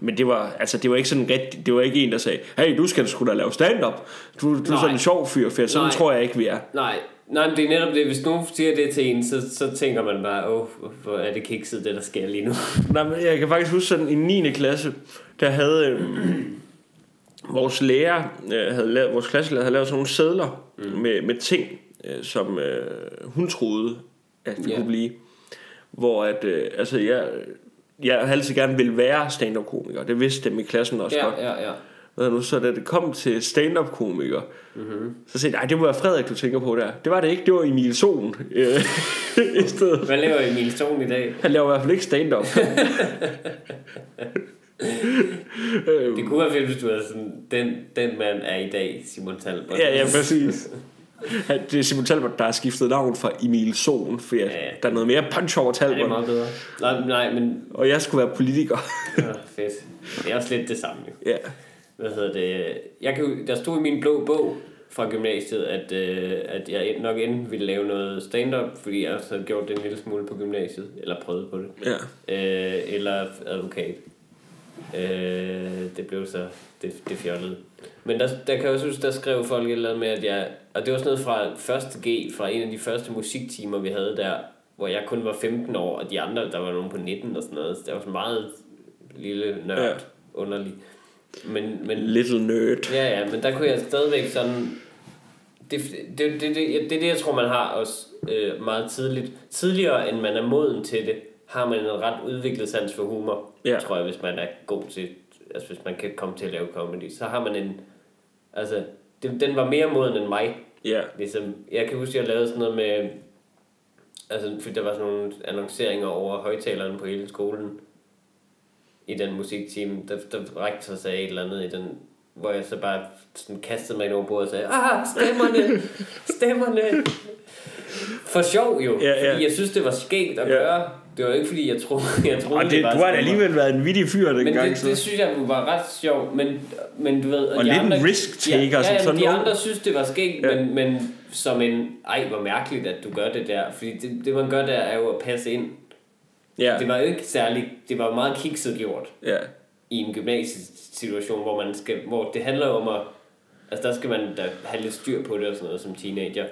Men det var, altså, det var ikke sådan rigtig, det var ikke en, der sagde, hey, du skal sgu da lave stand-up. Du, du er sådan en sjov fyr, for sådan Nej. tror jeg ikke, vi er. Nej, nej, men det er netop det. Hvis nogen siger det til en, så, så tænker man bare, åh, hvor er det kikset, det der sker lige nu. (laughs) Nej, men jeg kan faktisk huske sådan i 9. klasse, der havde øh, vores lærer, øh, havde lavet, vores klasselærer havde lavet sådan nogle sædler mm. med, med ting, øh, som øh, hun troede, at Ja. yeah. kunne blive. Hvor at, øh, altså jeg, jeg altid gerne ville være stand-up komiker. Det vidste dem i klassen også ja, godt. ja, ja. Hvad nu, så da det kom til stand-up komiker, mm-hmm. så sagde jeg, det må være Frederik, du tænker på der. Det var det ikke, det var Emil Sohn. øh, (laughs) I stedet. Hvad laver Emil Stone i dag? Han laver i hvert fald ikke stand-up. (laughs) Øhm, Det kunne være fedt, hvis du havde sådan, den, den mand er i dag Simon Talbot. Ja, ja, præcis. Det er Simon Talbot, der har skiftet navn fra Emil Sohn, for ja, Ja, der er noget mere punch over Ja, det er Talbot. meget bedre. Nej, nej men Og jeg skulle være politiker. ja, fedt. Det er også lidt det samme jo. ja. Hvad hedder det? Jeg kan, der stod i min blå bog fra gymnasiet, at, øh, at jeg nok enten ville lave noget stand-up, fordi jeg havde gjort det en lille smule på gymnasiet, eller prøvet på det. ja. Øh, eller advokat. Øh, det blev så det, det fjollede. Men der, der kan jeg også huske, der skrev folk et eller andet med, at jeg... Og det var sådan noget fra første G, fra en af de første musiktimer, vi havde der, hvor jeg kun var 15 år, og de andre, der var nogen på 19 og sådan noget. Så det var sådan meget lille nørd, Ja. ja. Men, men, Little nerd. Ja, ja, men der kunne jeg stadigvæk sådan... Det, det, det, det, det, det er det, jeg tror, man har også øh, meget tidligt. Tidligere, end man er moden til det, har man en ret udviklet sans for humor, Ja. tror jeg, hvis man er god til... Altså, hvis man kan komme til at lave comedy, så har man en... Altså, det, den var mere moden end mig. Ja. Ligesom, jeg kan huske, at jeg lavede sådan noget med... Altså, fordi der var sådan nogle annonceringer over højtalerne på hele skolen. I den musikteam, der, der rektor sagde et eller andet i den... Hvor jeg så bare sådan kastede mig ind over bordet og sagde, ah, stemmerne, (laughs) stemmerne. For sjov jo, Ja, ja. fordi jeg synes, det var skægt at Ja. gøre. Det var ikke, fordi jeg troede, (laughs) jeg troede Og det, var du har alligevel været en vittig fyr Men dengang. det, så. det synes jeg var ret sjovt, men, men du ved... Og lidt en risk-taker, ja, som ja, sådan de nogen. andre synes, det var skægt, Ja. ja. men, men som en... Ej, hvor mærkeligt, at du gør det der. Fordi det, det man gør der, er jo at passe ind. Ja. Det var jo ikke særlig... Det var meget kikset gjort ja. i en gymnasiesituation, hvor man skal... Hvor det handler om at... Altså, der skal man da have lidt styr på det og sådan noget som teenager.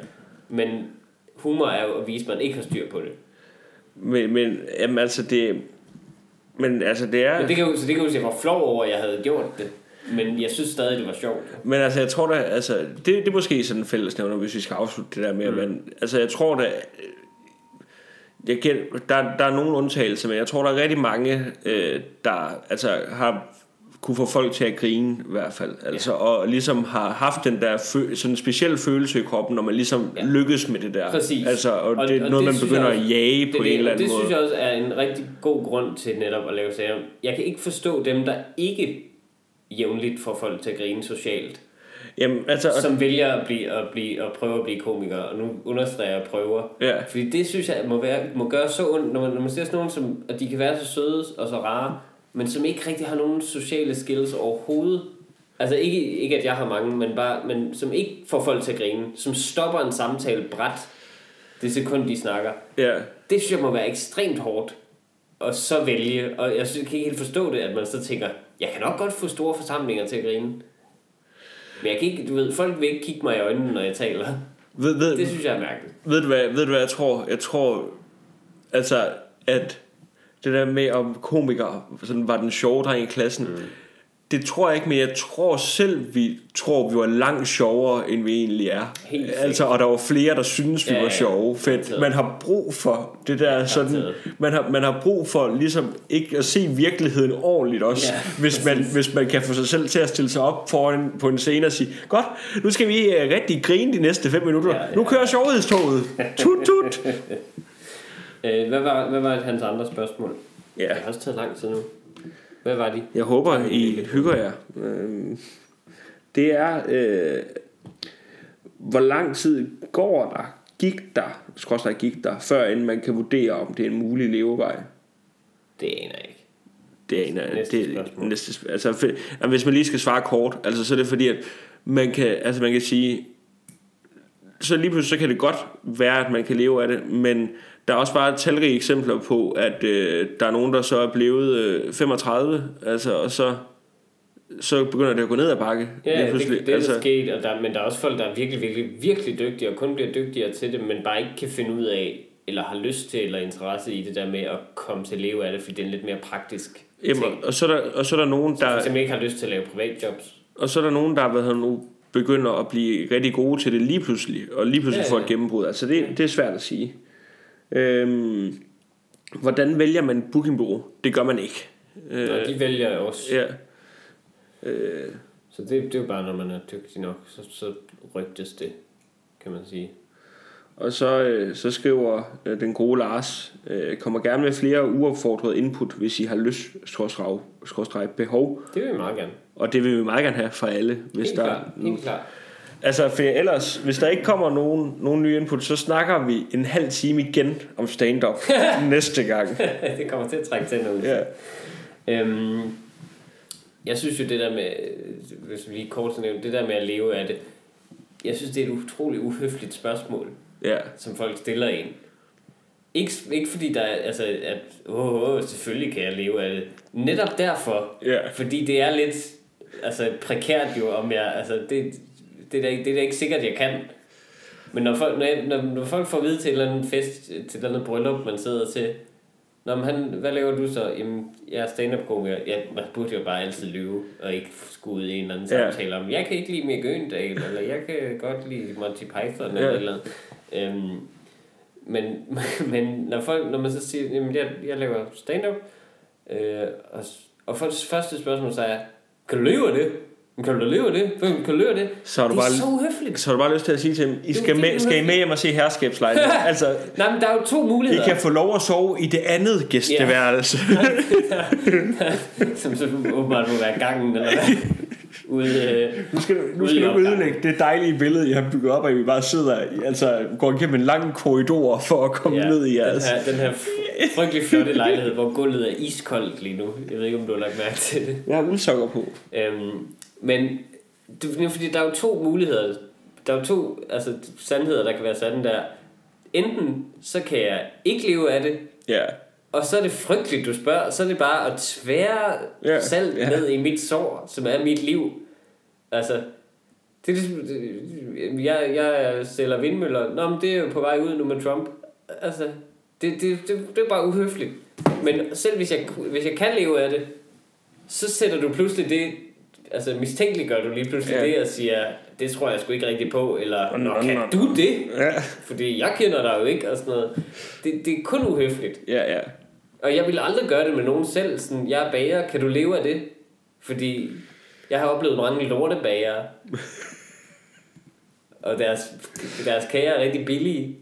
Men humor er jo at vise, at man ikke har styr på det. Men, men jamen, altså det... Men altså det er... Men det kan jo, så det kan jo sige, jeg var flov over, at jeg havde gjort det. Men jeg synes stadig, det var sjovt. Men altså, jeg tror da, altså, det, det er måske sådan en fællesnævner, hvis vi skal afslutte det der med, mm. men altså, jeg tror da, jeg gæt, der, der er nogle undtagelser, men jeg tror, der er rigtig mange, øh, der altså, har kunne få folk til at grine i hvert fald. Altså, og ligesom har haft den der fø- sådan en speciel følelse i kroppen, når man ligesom Ja. ja. lykkes med det der. Præcis. Altså, og, Og- det er og noget, det man begynder jeg at også- jage Det, på det, en eller anden det måde. synes jeg også er en rigtig god grund til netop at lave sager. Jeg kan ikke forstå dem, der ikke jævnligt får folk til at grine socialt, Jamen, altså, og, som vælger at, blive, at, blive, at prøve at blive komikere, og nu understreger jeg prøver. Ja. Fordi det synes jeg må, være, må gøre så ondt, når man, når man ser sådan nogen, som, at de kan være så søde og så rare, men som ikke rigtig har nogen sociale skills overhovedet. Altså ikke, ikke at jeg har mange, men, bare, men som ikke får folk til at grine, som stopper en samtale bræt det sekund, de snakker. ja. Det synes jeg må være ekstremt hårdt at så vælge, og jeg synes, jeg kan ikke helt forstå det, at man så tænker, jeg kan nok godt få store forsamlinger til at grine. Men jeg kan ikke, du ved, folk vil ikke kigge mig i øjnene, når jeg taler. Ved, ved, Det synes jeg er mærkeligt. ved, du hvad, ved du hvad jeg tror? Jeg tror, altså, at det der med om komikere sådan var den sjove dreng i klassen, mm. Det tror jeg ikke, men jeg tror selv, vi tror, vi var langt sjovere, end vi egentlig er. Helt altså, og der var flere, der synes vi Ja, var ja. sjove. Fedt. Man har brug for det der sådan, garanteret. man har, man har brug for ligesom ikke at se virkeligheden ordentligt også, Ja, hvis, man, hvis man kan få sig selv til at stille sig op foran på en scene og sige, godt, nu skal vi uh, rigtig grine de næste fem minutter. Ja, ja. Nu kører sjovhedstoget. Tut, tut. (laughs) Øh, hvad, var, hvad var hans andre spørgsmål? Ja. Det har også taget lang tid nu. Hvad var de? Jeg håber, I hygger jer. Øhm, Det er, øh, hvor lang tid går der, gik der, skråstrej gik der, før end man kan vurdere, om det er en mulig levevej. Det aner jeg ikke. Det er en af Næste det, spørgsmål. næste, altså, for, altså, hvis man lige skal svare kort, altså, så er det fordi, at man kan, altså, man kan sige, så lige pludselig så kan det godt være, at man kan leve af det, men der er også bare talrige eksempler på, at øh, der er nogen, der så er blevet øh, 35, altså, og så, så begynder det at gå ned ad bakke. Ja, det, det, det er altså, altså, sket, og der, men der er også folk, der er virkelig, virkelig, virkelig dygtige, og kun bliver dygtigere til det, men bare ikke kan finde ud af, eller har lyst til, eller interesse i det der med at komme til at leve af det, fordi det er en lidt mere praktisk jamen, ting. og, så er der, og så er der nogen, der, eksempel ikke har lyst til at lave privatjobs. og så er der nogen, der hvad hedder nu, begynder at blive rigtig gode til det lige pludselig, og lige pludselig Ja, får ja. et gennembrud. Altså det, det er svært at sige. Øhm, hvordan vælger man bookingbureau? Det gør man ikke. Øh, og de vælger også. Ja. Øh, Så det, det er jo bare, når man er dygtig nok, så, så rygtes det, kan man sige. og så, øh, så skriver øh, den gode Lars, øh, kommer gerne med flere uopfordrede input, hvis I har lyst, skråstreg, behov. Det vil vi meget gerne. Og det vil vi meget gerne have fra alle, hvis Helt der klart, helt klart. Altså, for ellers, hvis der ikke kommer nogen, nogen nye input, så snakker vi en halv time igen om stand-up (laughs) næste gang. (laughs) det kommer til at trække tænder ud. Ja. Øhm, jeg synes jo det der med, hvis vi lige kort nævner, det der med at leve af det, jeg synes det er et utroligt uhøfligt spørgsmål, ja. som folk stiller en. Ikke, ikke fordi der er, altså, at åh, åh, selvfølgelig kan jeg leve af det. Netop derfor, Ja. fordi det er lidt altså, prekært jo, om jeg, altså, det, det, er da det er da ikke sikkert, jeg kan. Men når folk, når, jeg, når, når folk får at vide til en eller anden fest, til et eller andet bryllup, man sidder til, Nå, men han, hvad laver du så? Jamen, jeg er stand-up-komiker. Ja, man burde jo bare altid lyve, og ikke skulle ud i en eller anden Ja. samtale om, jeg kan ikke lide Mick Øgendal, eller jeg kan godt lide Monty Python, Ja. eller et andet. Øhm, men, (laughs) men når, folk, når man så siger, jamen, jeg, jeg laver stand-up, øh, og, og folks første spørgsmål så er, kan du leve det? Men Kan du leve af det? Hvem kan du leve af det? Så har du det er bare- så uhøfligt. Så har du bare lyst til at sige til dem, I er skal, med, skal I med hjem og se herskabslejlighed? (laughs) altså, Nej, men der er jo to I muligheder. kan få lov at sove i det andet gæsteværelse. (laughs) som så åbenbart må være gangen, eller hvad? Ude, øh, Nu skal, du- nu Ude skal i du ødelægge det dejlige billede, jeg har bygget op, at vi bare sidder, i- altså går igennem en lang korridor for at komme ja, ned i den jeres. her, den her fr- frygtelig flotte lejlighed, hvor gulvet er iskoldt lige nu. Jeg ved ikke, om du har lagt mærke til det. Jeg har uldsokker på. Øhm, men det, er fordi, der er jo to muligheder. Der er jo to altså, sandheder, der kan være sande der. Enten så kan jeg ikke leve af det, Ja. og så er det frygteligt, du spørger. Så er det bare at tvære Ja, salt ja. ned i mit sår, som er mit liv. Altså, det er ligesom, det- jeg, jeg sælger vindmøller. Nå, men det er jo på vej ud nu med Trump. Altså, det, det, det, det er bare uhøfligt. Men selv hvis jeg, hvis jeg kan leve af det, så sætter du pludselig det, altså mistænkeliggør du lige pludselig Ja. det og siger, det tror jeg sgu ikke rigtigt på, eller, Nå, kan nå. du det? Ja. Fordi jeg kender dig jo ikke, og sådan noget. Det, det er kun uhøfligt. Ja, ja. Og jeg vil aldrig gøre det med nogen selv. Sådan, jeg er bager, kan du leve af det? Fordi jeg har oplevet mange lortebager, og deres, deres kager er rigtig billige.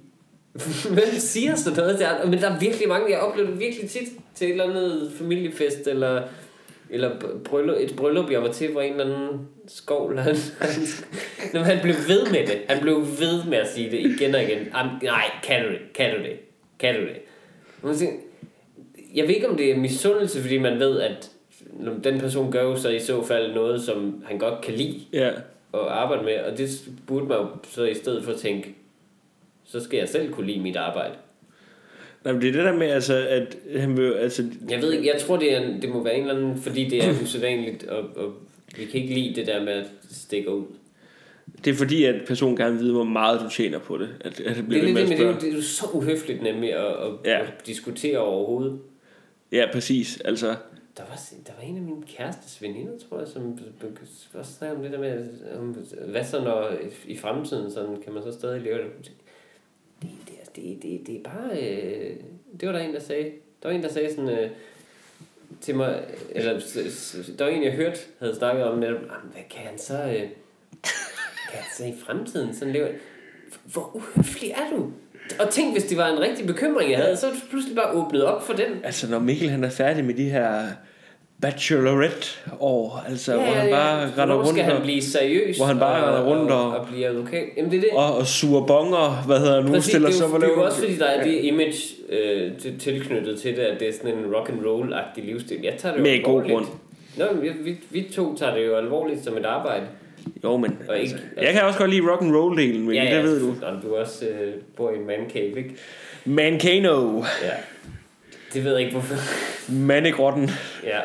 (laughs) Hvem siger sådan noget til andre? Men der er virkelig mange, jeg oplever det virkelig tit til et eller andet familiefest, eller, eller bryllup, et bryllup, jeg var til, hvor en eller anden skovl, han, han, han blev ved med det. Han blev ved med at sige det igen og igen. Am, nej, kan du det? Kan du det? Kan du det? Og man siger, jeg ved ikke, om det er misundelse, fordi man ved, at den person gør jo så i så fald noget, som han godt kan lide Ja. at arbejde med, og det burde man jo så i stedet for tænke, så skal jeg selv kunne lide mit arbejde. Nej, men det er det der med, altså, at han vil, altså, Jeg ved ikke, jeg tror, det, er, det må være en eller anden, fordi det er usædvanligt, og, og vi kan ikke lide det der med at stikke ud. det er fordi, at personen gerne vil vide, hvor meget du tjener på det. At, at det Det bliver er, det, det, er spørge. jo, det er jo så uhøfligt nemlig at, at, ja. at diskutere overhovedet. Ja, præcis. Altså, Der var, der var en af mine kærestes veninder, tror jeg, som også snakkede om det der med, om, hvad så når i fremtiden, sådan, kan man så stadig leve det? Det, det, det, er bare, øh, det var der en, der sagde, der var en, der sagde sådan, øh, til mig, eller der var en, jeg hørte, havde snakket om netop, hvad kan han så, øh, kan han så i fremtiden sådan leve? Hvor uhøflig er du? Og tænk, hvis det var en rigtig bekymring, jeg havde, så var det pludselig bare åbnet op for den. altså, når Mikkel han er færdig med de her bachelorette-år, altså, ja, hvor han bare render Hvornår rundt skal han og, blive seriøs hvor han bare og, render rundt og, og- og, blive advokat? Jamen det er det. og, og suger bonger, hvad hedder nu, Præcis, stiller er jo, hvor det er jo også fordi, der er det image øh, til, tilknyttet til det, at det er sådan en rock and roll-agtig livsstil. Jeg tager det jo Med god grund. Nå, vi, vi, vi to tager det jo alvorligt som et arbejde. Jo, men Og ikke, altså, jeg kan også godt lide rock and roll delen, men det ved du. Og du også øh, bor i en man cave, ikke? Mancano, Ja. Det ved jeg ikke, hvorfor. mandegrotten. ja.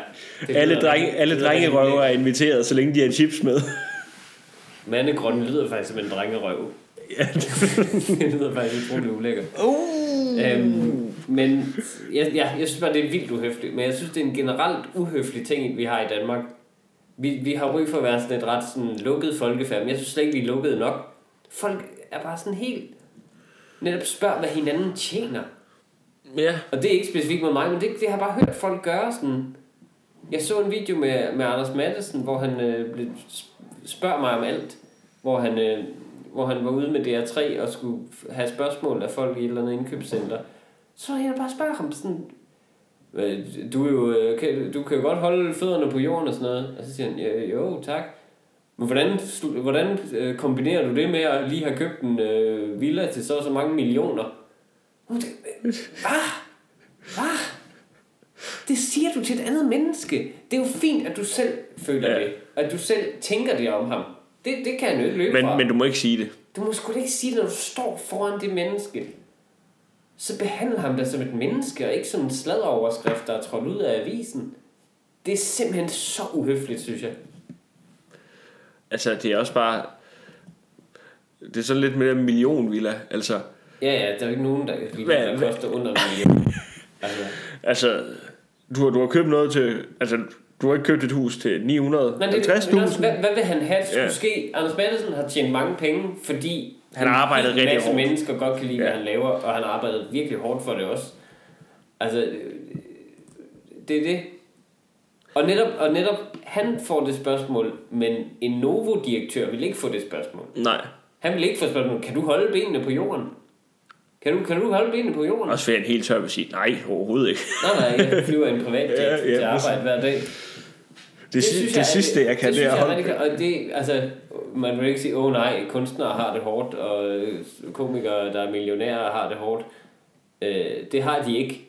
Det Alle, drenge, alle rigtig er inviteret, så længe de har chips med. Mandegrønne lyder faktisk som en drengerøv. Ja. (laughs) det lyder faktisk utrolig ulækkert. Uh. Øhm, men jeg, jeg, jeg synes bare, det er vildt uhøfligt. Men jeg synes, det er en generelt uhøflig ting, vi har i Danmark. Vi, vi har ry for at være sådan et ret sådan lukket folkefærd, men jeg synes slet ikke, vi er lukket nok. Folk er bare sådan helt... Netop spørger, hvad hinanden tjener. Ja. Og det er ikke specifikt med mig, men det, det har jeg bare hørt folk gøre sådan... Jeg så en video med, med Anders Madsen, hvor han øh, blev, spørger mig om alt. Hvor han, øh, hvor han var ude med DR3 og skulle have spørgsmål af folk i et eller andet indkøbscenter. Så jeg bare spørger ham sådan... Du, er jo, øh, kan, du kan jo godt holde fødderne på jorden og sådan noget. Og så siger han, "Ja, jo tak. Men hvordan, hvordan øh, kombinerer du det med at lige have købt en øh, villa til så og så mange millioner? Hvad? Hvad? Det siger du til et andet menneske. Det er jo fint, at du selv føler Ja. det. At du selv tænker det om ham. Det, det kan han jo ikke løbe Men, fra. men du må ikke sige det. Du må sgu ikke sige det, når du står foran det menneske. Så behandle ham da som et menneske, og ikke som en sladderoverskrift, der er trådt ud af avisen. Det er simpelthen så uhøfligt, synes jeg. Altså, det er også bare... Det er sådan lidt med den millionvilla. Altså, Ja, ja, der er jo ikke nogen, der, Hvad- der hvad- koster under en million. (laughs) Altså, altså du, har, du har købt noget til... Altså, du har ikke købt et hus til 950.000. men det, men også, hvad, hvad vil han have, skulle Ja. ske? Anders Madsen har tjent mange penge, fordi Han har arbejdet rigtig masse hårdt. mennesker godt kan lide, hvad Ja. han laver, og han arbejdet virkelig hårdt for det også. Altså, det er det. Og netop, og netop han får det spørgsmål, men en Novo-direktør vil ikke få det spørgsmål. Nej. Han vil ikke få spørgsmål, kan du holde benene på jorden? Kan du, kan du holde benene på jorden? Også vil han helt tør at sige, nej, overhovedet ikke. Nej, nej, jeg flyver en privatjet Ja, ja, ja, til arbejde hver dag. Det, det, synes det, er- sidste, jeg kan, det, er at jeg, holde... Og det, altså, man vil ikke sige, åh oh, nej, kunstnere har det hårdt, og øh, komikere, der er millionærer, har det hårdt. Øh, det har de ikke,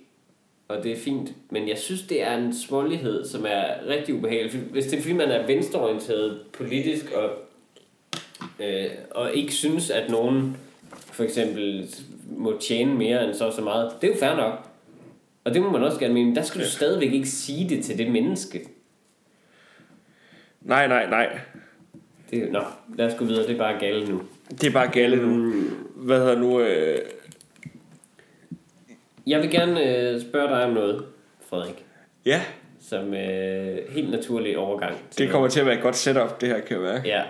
og det er fint. Men jeg synes, det er en smålighed, som er rigtig ubehagelig. Hvis det er fordi, man er venstreorienteret politisk, og, øh, og ikke synes, at nogen for eksempel må tjene mere end så så meget, det er jo fair nok. Og det må man også gerne mene, men der skal du stadigvæk ikke sige det til det menneske. Nej, nej, nej. Det, nå, lad os gå videre. Det er bare galt nu. Det er bare galt nu. Hvad hedder nu... Øh, Jeg vil gerne øh, spørge dig om noget, Frederik. ja, Som øh, helt naturlig overgang. til det kommer til at være et godt setup, det her kan være. Ja.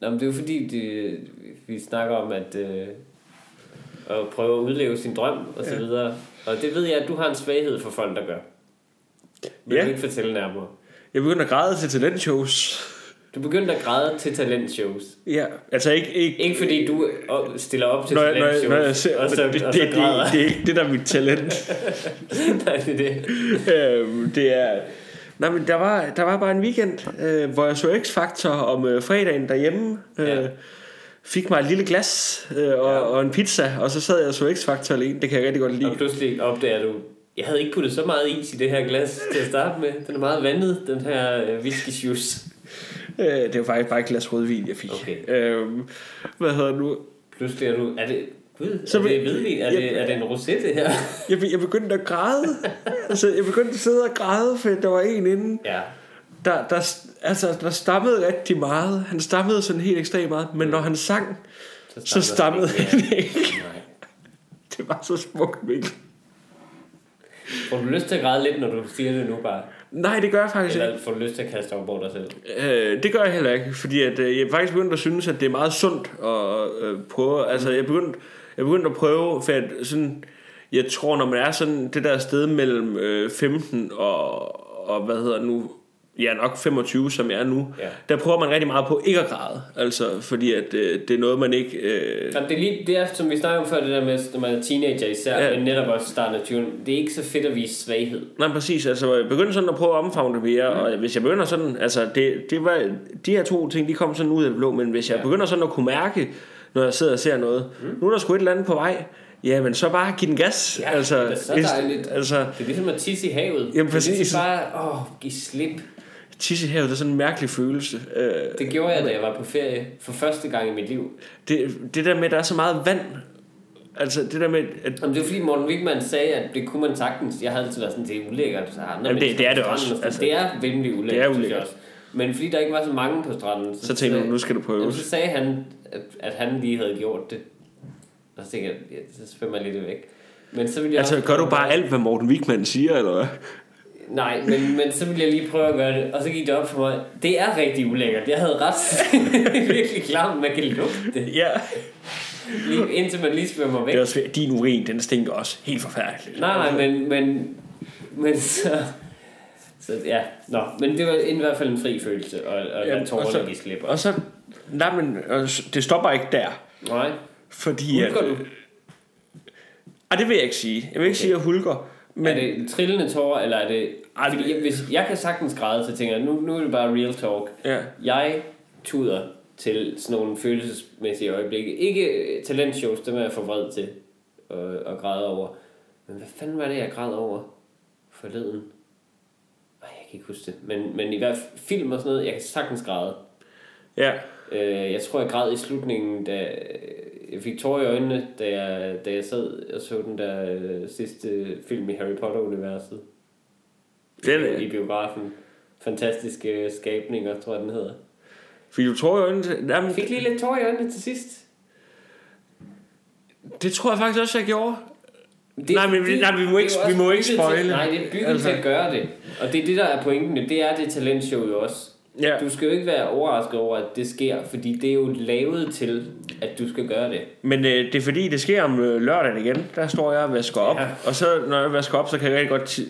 Nå, men det er jo fordi, det, vi snakker om at, øh, at prøve at udleve sin drøm og så Ja. videre. Og det ved jeg, at du har en svaghed for folk, der gør. Vil Ja. du ikke fortælle nærmere? Jeg begyndte at græde til talentshows. Du begyndte at græde til talentshows. Ja, altså ikke... ikke Ikke fordi du stiller op til når, jeg, når, jeg, talentshows, når jeg ser, og så, det, og så det, græder. det, det, er ikke det, der er mit talent. (laughs) Nej, det er det. øhm, det er... Nej, men der var, der var bare en weekend, øh, hvor jeg så X-Factor om øh, fredagen derhjemme. Øh, Ja. Fik mig et lille glas øh, og, Ja. og en pizza, og så sad jeg og så X-Factor alene. Det kan jeg rigtig godt lide. Og pludselig opdager du, jeg havde ikke puttet så meget is i det her glas til at starte med. Den er meget vandet, den her øh, whisky juice. Øh, det var faktisk bare et glas rødvin, jeg fik. Okay. Øhm, hvad hedder nu? Pludselig er du, er det, gud, Så er det hvidvin? Er det, er det en rosé, det her? Jeg, jeg begyndte at græde. (laughs) altså, jeg begyndte at sidde og græde, for der var en inden, Ja. Der, der, altså, der stammede rigtig meget. Han stammede sådan helt ekstremt meget, men når han sang, så stammede han ikke. ikke. (laughs) Nej. Det var så smukt, Mikkel. Får du lyst til at græde lidt, når du siger det nu bare? Nej, det gør jeg faktisk ikke. Eller får du lyst til at kaste over dig selv? Øh, det gør jeg heller ikke, fordi at, øh, jeg er faktisk begyndt at synes, at det er meget sundt at øh, prøve. Altså, jeg begyndte, jeg begyndte at prøve, for at sådan, jeg tror, når man er sådan det der sted mellem øh, 15 og, og, hvad hedder nu, ja nok 25, som jeg er nu, Ja. der prøver man rigtig meget på ikke at græde. Altså, fordi at øh, det er noget, man ikke... Øh, Jamen, det, er lige, det er, som vi snakkede om før, det der med, når man er teenager især, Ja. men netop også starten af 20'erne, det er ikke så fedt at vise svaghed. Nej, præcis. Altså, jeg begyndte sådan at prøve at omfavne det mere, mm. og hvis jeg begynder sådan, altså, det, det var, de her to ting, de kom sådan ud af det blå, men hvis jeg Ja. begynder sådan at kunne mærke, når jeg sidder og ser noget, mm. nu er der sgu et eller andet på vej, ja, men så bare giv den gas. Ja, altså, det er så dejligt. Altså, Det er ligesom at tisse i havet. Jamen, præcis. Det er ligesom bare, åh, giv slip. Tisse i havet, det er sådan en mærkelig følelse. Øh, Det gjorde jeg, da jeg var på ferie for første gang i mit liv. det, det der med, at der er så meget vand, altså det der med, at Jamen, det var fordi Morten Wigman sagde, at det kunne man sagtens. Jeg havde altid været sådan, det er ulækkert. Så andre Jamen, det- det er det også. Altså, det er vældig ulækkert, det er synes jeg ulækkert. også. Men fordi der ikke var så mange på stranden, så tænker du, nu skal du prøve. Jamen, så sagde han, at, at han lige havde gjort det. Og så tænkte jeg, ja, så svømmer jeg lidt væk. Men så ville jeg Altså, gør du bare alt, hvad Morten Wigman siger, eller hvad? Nej, men, men så ville jeg lige prøve at gøre det, og så gik det op for mig. Det er rigtig ulækkert. Jeg havde ret. (laughs) virkelig klamt, man kan lugte det. Ja. Lige, indtil man lige svømmer væk. Det er også, din urin, den stinker også helt forfærdeligt. Nej, nej, men, men, men så, så ja, nå, men det var i hvert fald en fri følelse, og, og Jamen, jeg og tårerne så- give slip. Og så, nej, men det stopper ikke der. Nej, Fordi at, hulker du? Ej, det vil jeg ikke sige. Jeg vil ikke Okay. sige, at jeg hulker. Men, er det trillende tårer, eller er det... Ej, Fordi jeg, hvis, jeg kan sagtens græde, så tænker jeg, nu, nu er det bare real talk. ja, Jeg tuder til sådan nogle følelsesmæssige øjeblikke. Ikke øh, talentshows, dem er jeg for vred til at, at græde over. Men hvad fanden var det, jeg græd over forleden? Ej, jeg kan ikke huske det. Men, men i hvert fald film og sådan noget, jeg kan sagtens græde. ja, Øh, jeg tror, jeg græd i slutningen, da jeg fik tårer i øjnene, da jeg, da jeg sad og så den der øh, sidste film i Harry Potter-universet. Den er- I biografen. Fantastiske skabninger, tror jeg, den hedder. fordi du tror jo øjnene til, jamen, Jeg fik lige lidt tårer i øjnene til sidst. det tror jeg faktisk også, jeg gjorde. Det, Nej, men vi- nej, vi må ikke- det vi må ikke til- spoile. Nej, det er bygget Altså. til at gøre det. Og det er det, der er pointen. Det er det talentshow jo også. Ja, Du skal jo ikke være overrasket over, at det sker, fordi det er jo lavet til, at du skal gøre det. men øh, det er fordi, det sker om øh, lørdagen igen. Der står jeg og vasker op. Ja. Og så, når jeg vasker op, så kan jeg rigtig godt ti-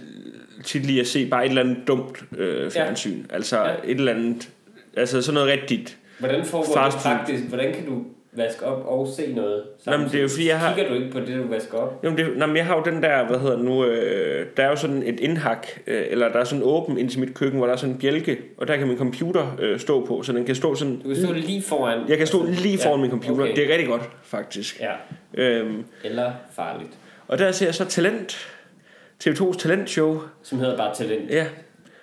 tit lide at se bare et eller andet dumt øh, fjernsyn. Altså Ja. et eller andet, altså sådan noget rigtigt. Hvordan foregår det praktisk? Hvordan kan du vaske op og se noget? Jamen, det er jo fordi, jeg har- Kigger du ikke på det, du vasker op? Jamen, det, nej, men jeg har jo den der, hvad hedder nu, øh, der er jo sådan et indhak, øh, eller der er sådan åben ind til mit køkken, hvor der er sådan en bjælke, og der kan min computer øh, stå på, så den kan stå sådan, Du kan stå lige foran. jeg kan stå lige foran Ja, min computer, okay. det er rigtig godt, faktisk. Ja, Øhm, eller farligt. og der ser jeg så Talent, TV2's talentshow, Som hedder bare talent. ja,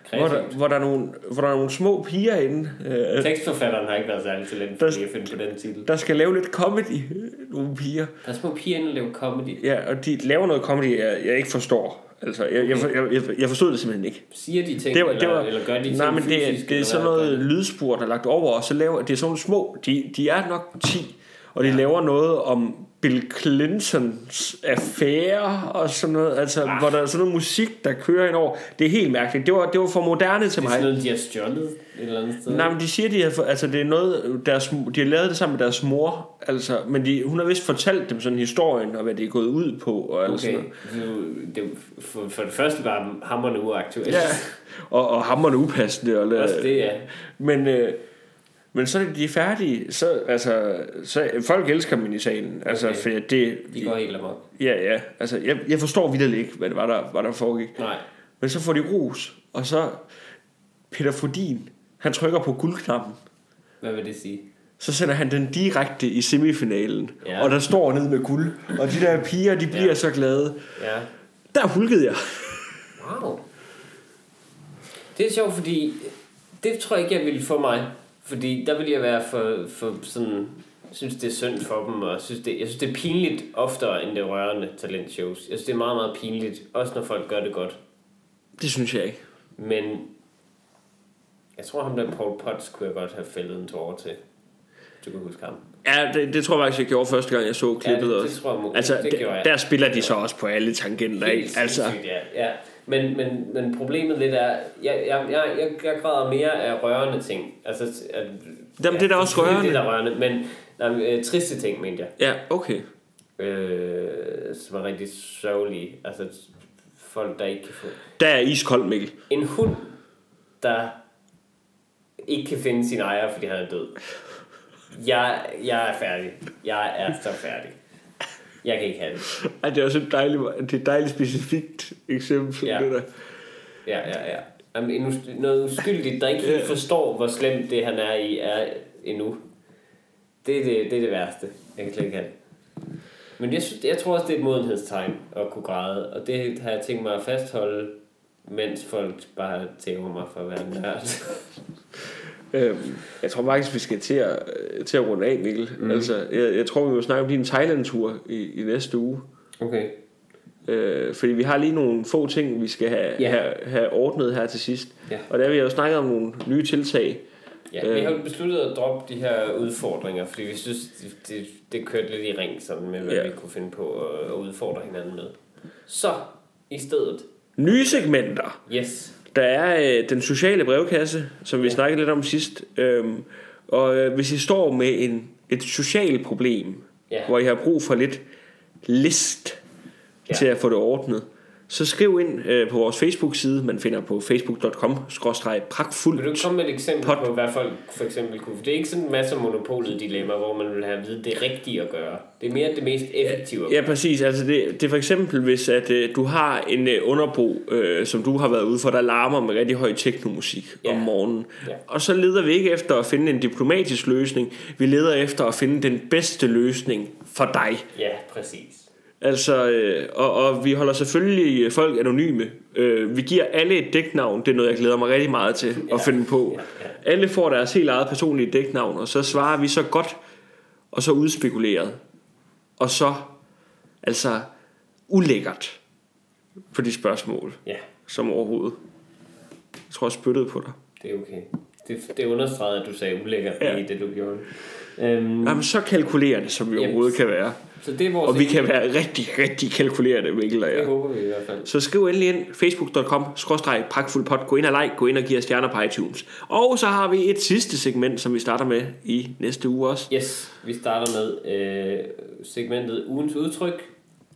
hvor der, Kreativt. hvor, der er nogle, hvor der er nogle små piger inde, øh, Tekstforfatteren har ikke været særlig talent Der- for at finde på den titel. der skal lave lidt comedy, nogle piger. Der er små piger inde og lave comedy. Ja, og de laver noget comedy, jeg, jeg ikke forstår. Altså, jeg, jeg, jeg, jeg, jeg forstod det simpelthen ikke. Siger de ting, Det var- det eller, var- eller gør de ting Nej, men det, er- fysisk, det er eller sådan noget lydspor, der er lagt over, og så laver det er sådan nogle små, de, de er nok 10, og de ja. laver noget om Bill Clintons affære og sådan noget. Altså, ah. hvor der er sådan noget musik, der kører ind over. Det er helt mærkeligt. Det var, det var for moderne til Det er mig. sådan noget, de har stjålet et eller andet sted. Nej, men de siger, de har, altså det er noget, deres, de har lavet det sammen med deres mor, altså, men de, hun har vist fortalt dem sådan historien, og hvad det er gået ud på, og alt sådan Okay, noget. det for, for det første bare hammerne uaktuelt. Ja, og, og hammerne upassende. Og, Også det, ja. Men, øh, men så er de færdige, så, altså, så folk elsker dem i salen, altså, Okay. for det, De går helt amok. ja, ja, altså, jeg, jeg forstår vidt ikke, hvad det var, der, hvad der foregik. Nej. Men så får de ros, og så Peter Fodin, han trykker på guldknappen, Hvad vil det sige? så sender han den direkte i semifinalen. Ja. Og der står ned med guld. Og de der piger, de bliver ja. så glade. Ja. Der hulkede jeg. Wow. Det er sjovt, fordi det tror jeg ikke, jeg ville få mig. Fordi der ville jeg være for, for sådan... synes, det er synd for dem, og synes det, jeg synes, det er pinligt oftere, end det rørende talentshows. Jeg synes, det er meget, meget pinligt, også når folk gør det godt. Det synes jeg ikke. Men jeg tror, ham der Paul Potts kunne jeg godt have fældet en tårer til. Du kan huske ham. Ja, det, det tror jeg faktisk, jeg gjorde første gang, jeg så klippet Ja, det- det tror jeg altså, det der, gjorde jeg. der spiller de så også på alle tangenter, ikke? Altså, ja. ja. Men, men, men problemet lidt er, jeg, jeg, jeg, jeg, jeg græder mere af rørende ting. Altså, at, Jamen, det er da også rørende. Det er da rørende, men nej, øh, triste ting, mente jeg. ja, okay. Øh, som er rigtig sørgelige. Altså, folk, der ikke kan få... Der er iskold, Mikkel. En hund, der ikke kan finde sin ejer, fordi han er død. Jeg, jeg er færdig. Jeg er så færdig. Jeg kan ikke have det. Ej, det er også et dejligt, det er et dejligt specifikt eksempel. Ja. Det der. Ja, ja, ja. Jamen, en us- noget uskyldigt, der ikke helt forstår, hvor slemt det, han er i, er endnu. Det er det, det, er det værste. Jeg kan slet ikke have det. Men jeg, synes, jeg tror også, det er et modenhedstegn at kunne græde, og det har jeg tænkt mig at fastholde, mens folk bare tæver mig for at være nørd. (laughs) Øhm, jeg tror faktisk, vi skal til at, øh, til at runde af, Mikkel. Mm. Altså, jeg, jeg tror, vi vil snakke om din Thailand-tur i, i næste uge. Okay. Øh, fordi vi har lige nogle få ting, vi skal have, Ja. have, have ordnet her til sidst. Ja. Og der har vi jo snakket om nogle nye tiltag. Ja, vi har jo besluttet at droppe de her udfordringer, fordi vi synes, det, det, det kørte lidt i ring sådan med, hvad Ja. vi kunne finde på at, at udfordre hinanden med. Så, i stedet, Nye segmenter. yes, Der er øh, den sociale brevkasse, som vi snakkede lidt om sidst. Øhm, og øh, hvis I står med en, et socialt problem, Ja. hvor I har brug for lidt list Ja. ja. til at få det ordnet, så skriv ind øh, på vores Facebook-side, man finder på facebook.com pragtfuldt. Vil du komme med et eksempel Pot. på, hvad folk for eksempel kunne... Det er ikke sådan en masse monopolet dilemma, hvor man vil have at vide det rigtige at gøre. Det er mere det mest effektive at Ja, præcis. Altså det, det er for eksempel, hvis at, øh, du har en øh, underbo, øh, som du har været ude for, der larmer med rigtig høj teknomusik Ja. om morgenen. Ja. Og så leder vi ikke efter at finde en diplomatisk løsning. Vi leder efter at finde den bedste løsning for dig. Ja, præcis. Altså, øh, og, og vi holder selvfølgelig folk anonyme. Øh, vi giver alle et dæknavn. Det er noget, jeg glæder mig rigtig meget til at finde på. Ja, Alle får deres helt eget personlige dæknavn, og så svarer vi så godt, og så udspekuleret. Og så, altså, ulækkert på de spørgsmål, Ja, som overhovedet. Jeg tror, jeg spyttede på dig. det er okay. Det, det understregede, at du sagde ulækkert Ja. ja. i det, du gjorde. Øhm, Jamen, så kalkulerende, som vi overhovedet kan være. Så det er vores... Og vi kan være rigtig, rigtig kalkulerende, Mikkel og jeg. Det håber vi i hvert fald. Så skriv endelig ind facebook.com pragtfuldpot. Gå ind og like, gå ind og giv os stjerner på iTunes. Og så har vi et sidste segment, som vi starter med i næste uge også. Yes, vi starter med øh, segmentet ugens udtryk,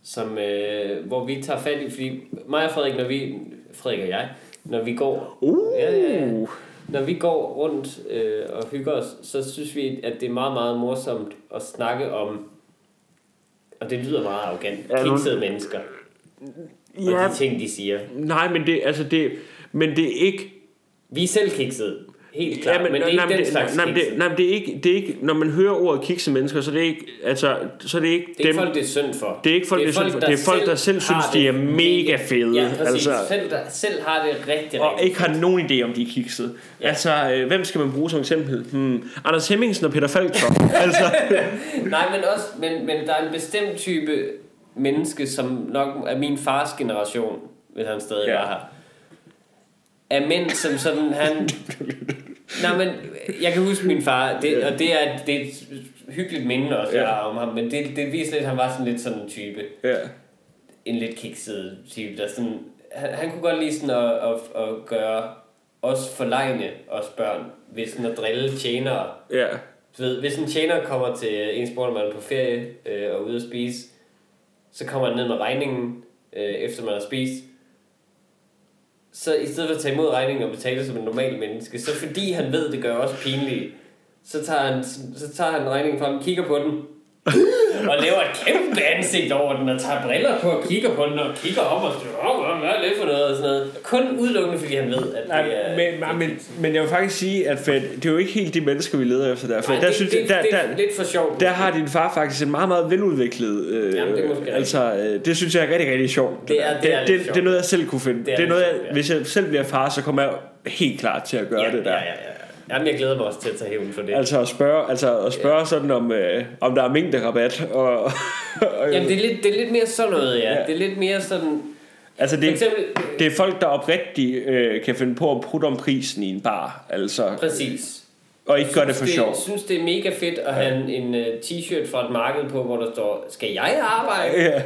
som, øh, hvor vi tager fat i, fordi mig og Frederik, når vi, Frederik og jeg, når vi går, Uh. ja, ja, når vi går rundt øh, og hygger os, så synes vi, at det er meget, meget morsomt at snakke om, og det lyder meget arrogant, Ja, nu- kiksede mennesker, og Ja, de ting, de siger. nej, men det, altså det, men det er ikke... Vi er selv kiksede, helt klart, Ja, men, men det er ikke nej, men den det, slags nej, det, nej, det er ikke, det er ikke, når man hører ordet kikse mennesker, så det er ikke, altså, så det er ikke Det er dem, ikke folk, det er synd for. det er ikke folk, det er synd for. Det er folk, der selv synes, de er det mega fede. Ja, præcis. Altså, Selv, der, selv har det rigtig, og rigtig ikke har nogen idé om de er kiksede. Ja. Altså, øh, hvem skal man bruge som eksempel? Hmm, Anders Hemmingsen og Peter Falk så. (laughs) altså, Nej, men også, men, men der er en bestemt type menneske, som nok er min fars generation, hvis han stadig Ja. ja. var her. Af mænd, som sådan, han... (laughs) Nej, men jeg kan huske min far, det, og det er, det er et hyggeligt minde også, Ja. ja. jeg har om ham, men det, det viser lidt, at han var sådan lidt sådan en type. Ja. En lidt kikset type, der sådan... Han, han kunne godt lide sådan at, at, at gøre os forlegne, os børn, ved sådan at drille tjenere. Ja. Du ved, hvis en tjener kommer til ens bror, når man er på ferie øh, og ude at spise, så kommer han ned med regningen, øh, efter man har spist. Så i stedet for at tage imod regningen og betale som en normal menneske, så fordi han ved, det gør også pinligt, så tager han, så tager han regningen frem, kigger på den, og laver et kæmpe ansigt over den, og tager briller på og kigger på den, og kigger op og siger, åh, hvad er det for noget, og sådan noget. Kun udelukkende, fordi han ved, at Nej, det er... men, men, men, men jeg vil faktisk sige, at for, det er jo ikke helt de mennesker, vi leder efter der. For Nej, der, det, synes, det, der, det, der, er lidt for sjovt. der har din far faktisk en meget, meget veludviklet... Øh, Jamen, det er altså, øh, det synes jeg er rigtig, rigtig sjovt. Det er- det er det, lidt det, sjovt. det er noget, jeg selv kunne finde. Det Det er er, det er noget, sjovt, jeg, ja. hvis jeg selv bliver far, så kommer jeg helt klar til at gøre ja, det der. Ja, ja, ja. Jamen, jeg glæder mig også til at tage hævn for det. Altså at spørge, altså at spørge sådan om, øh, om der er mængderabat. Og, og, Jamen, det er, lidt, det er lidt mere sådan noget, ja. Ja. ja. Det er lidt mere sådan... altså det, eksempel... det er folk, der oprigtigt øh, kan finde på at putte om prisen i en bar. Altså, Præcis. og ikke gør det for Jeg sjov. synes, det er mega fedt at have en, en uh, t-shirt fra et marked på, hvor der står, skal jeg arbejde? Ja.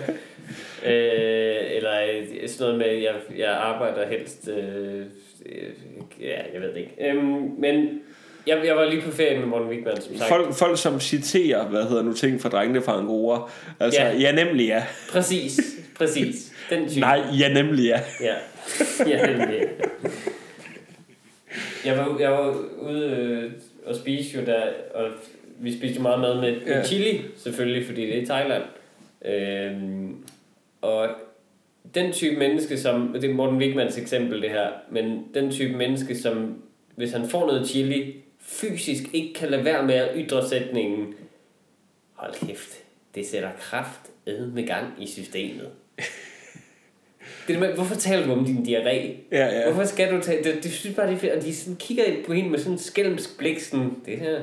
Øh, eller øh, sådan noget med, jeg, jeg arbejder helst... Øh, øh, ja, jeg ved det ikke. Øhm, men jeg, jeg var lige på ferie med Morten Wigman, som sagt. Folk, folk som citerer, hvad hedder nu ting fra drengene fra Angora. Altså, ja, Ja. ja nemlig ja. Præcis, præcis. Den type. Nej, ja nemlig ja. Ja, ja nemlig. Jeg var, jeg var ude øh, og spise jo der, og vi spiste jo meget mad med, med Ja. chili, selvfølgelig, fordi det er i Thailand. Øhm, og den type menneske, som, det er Morten Wigmans eksempel det her, men den type menneske, som hvis han får noget chili, fysisk ikke kan lade være med at ytre sætningen, hold kæft, det sætter kraft med gang i systemet. Det er, med, hvorfor taler du om din diarré? Ja, ja. Hvorfor skal du tage... Det, det synes bare, det er fedt. Og de sådan kigger på hende med sådan en skælmsk blik. Sådan, det her... Ja,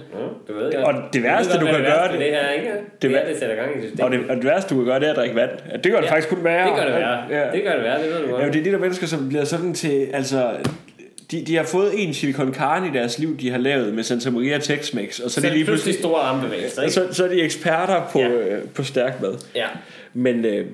du ved godt. Og det værste, du ved du godt, kan gøre det, det- her, ikke? det Det, det, er, sætter gang i systemet. Og det, og det værste, du kan gøre, det er at drikke vand. Det gør det Ja, faktisk kun være. Det gør det være. Ja. Det gør det være, det ved du godt. Ja, det er de der mennesker, som bliver sådan til... Altså, de, de har fået en chili con carne i deres liv, de har lavet med Santa Maria Tex-Mex, og så så er de lige pludselig... store armbevægelser, ikke? Så, så er de eksperter på, Ja. øh, på stærk mad. Ja. Men øh,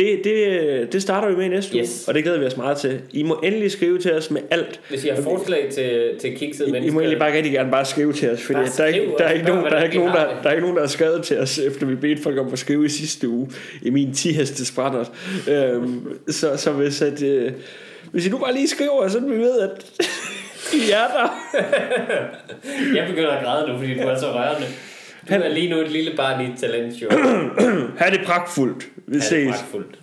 det, det, det starter vi med i næste uge, Yes. og det glæder vi os meget til. I må endelig skrive til os med alt. Hvis I har forslag til, til kiksede I, I mennesker... må egentlig bare rigtig gerne bare skrive til os, fordi Bare der er, ikke, der, er ikke nogen, der, er ikke nogen, der, der er ikke nogen, der har skrevet til os, efter vi bedte folk om at skrive i sidste uge, i min 10 hestes. Øhm, så, så hvis, at, øh, hvis I nu bare lige skriver, så vi ved, at (laughs) I er der. (laughs) Jeg begynder at græde nu, fordi du er så rørende. Du er lige nu et lille barn i et talentshow. (clears throat) Ha' det pragtfuldt. Vi Det er ses. pragtfuldt.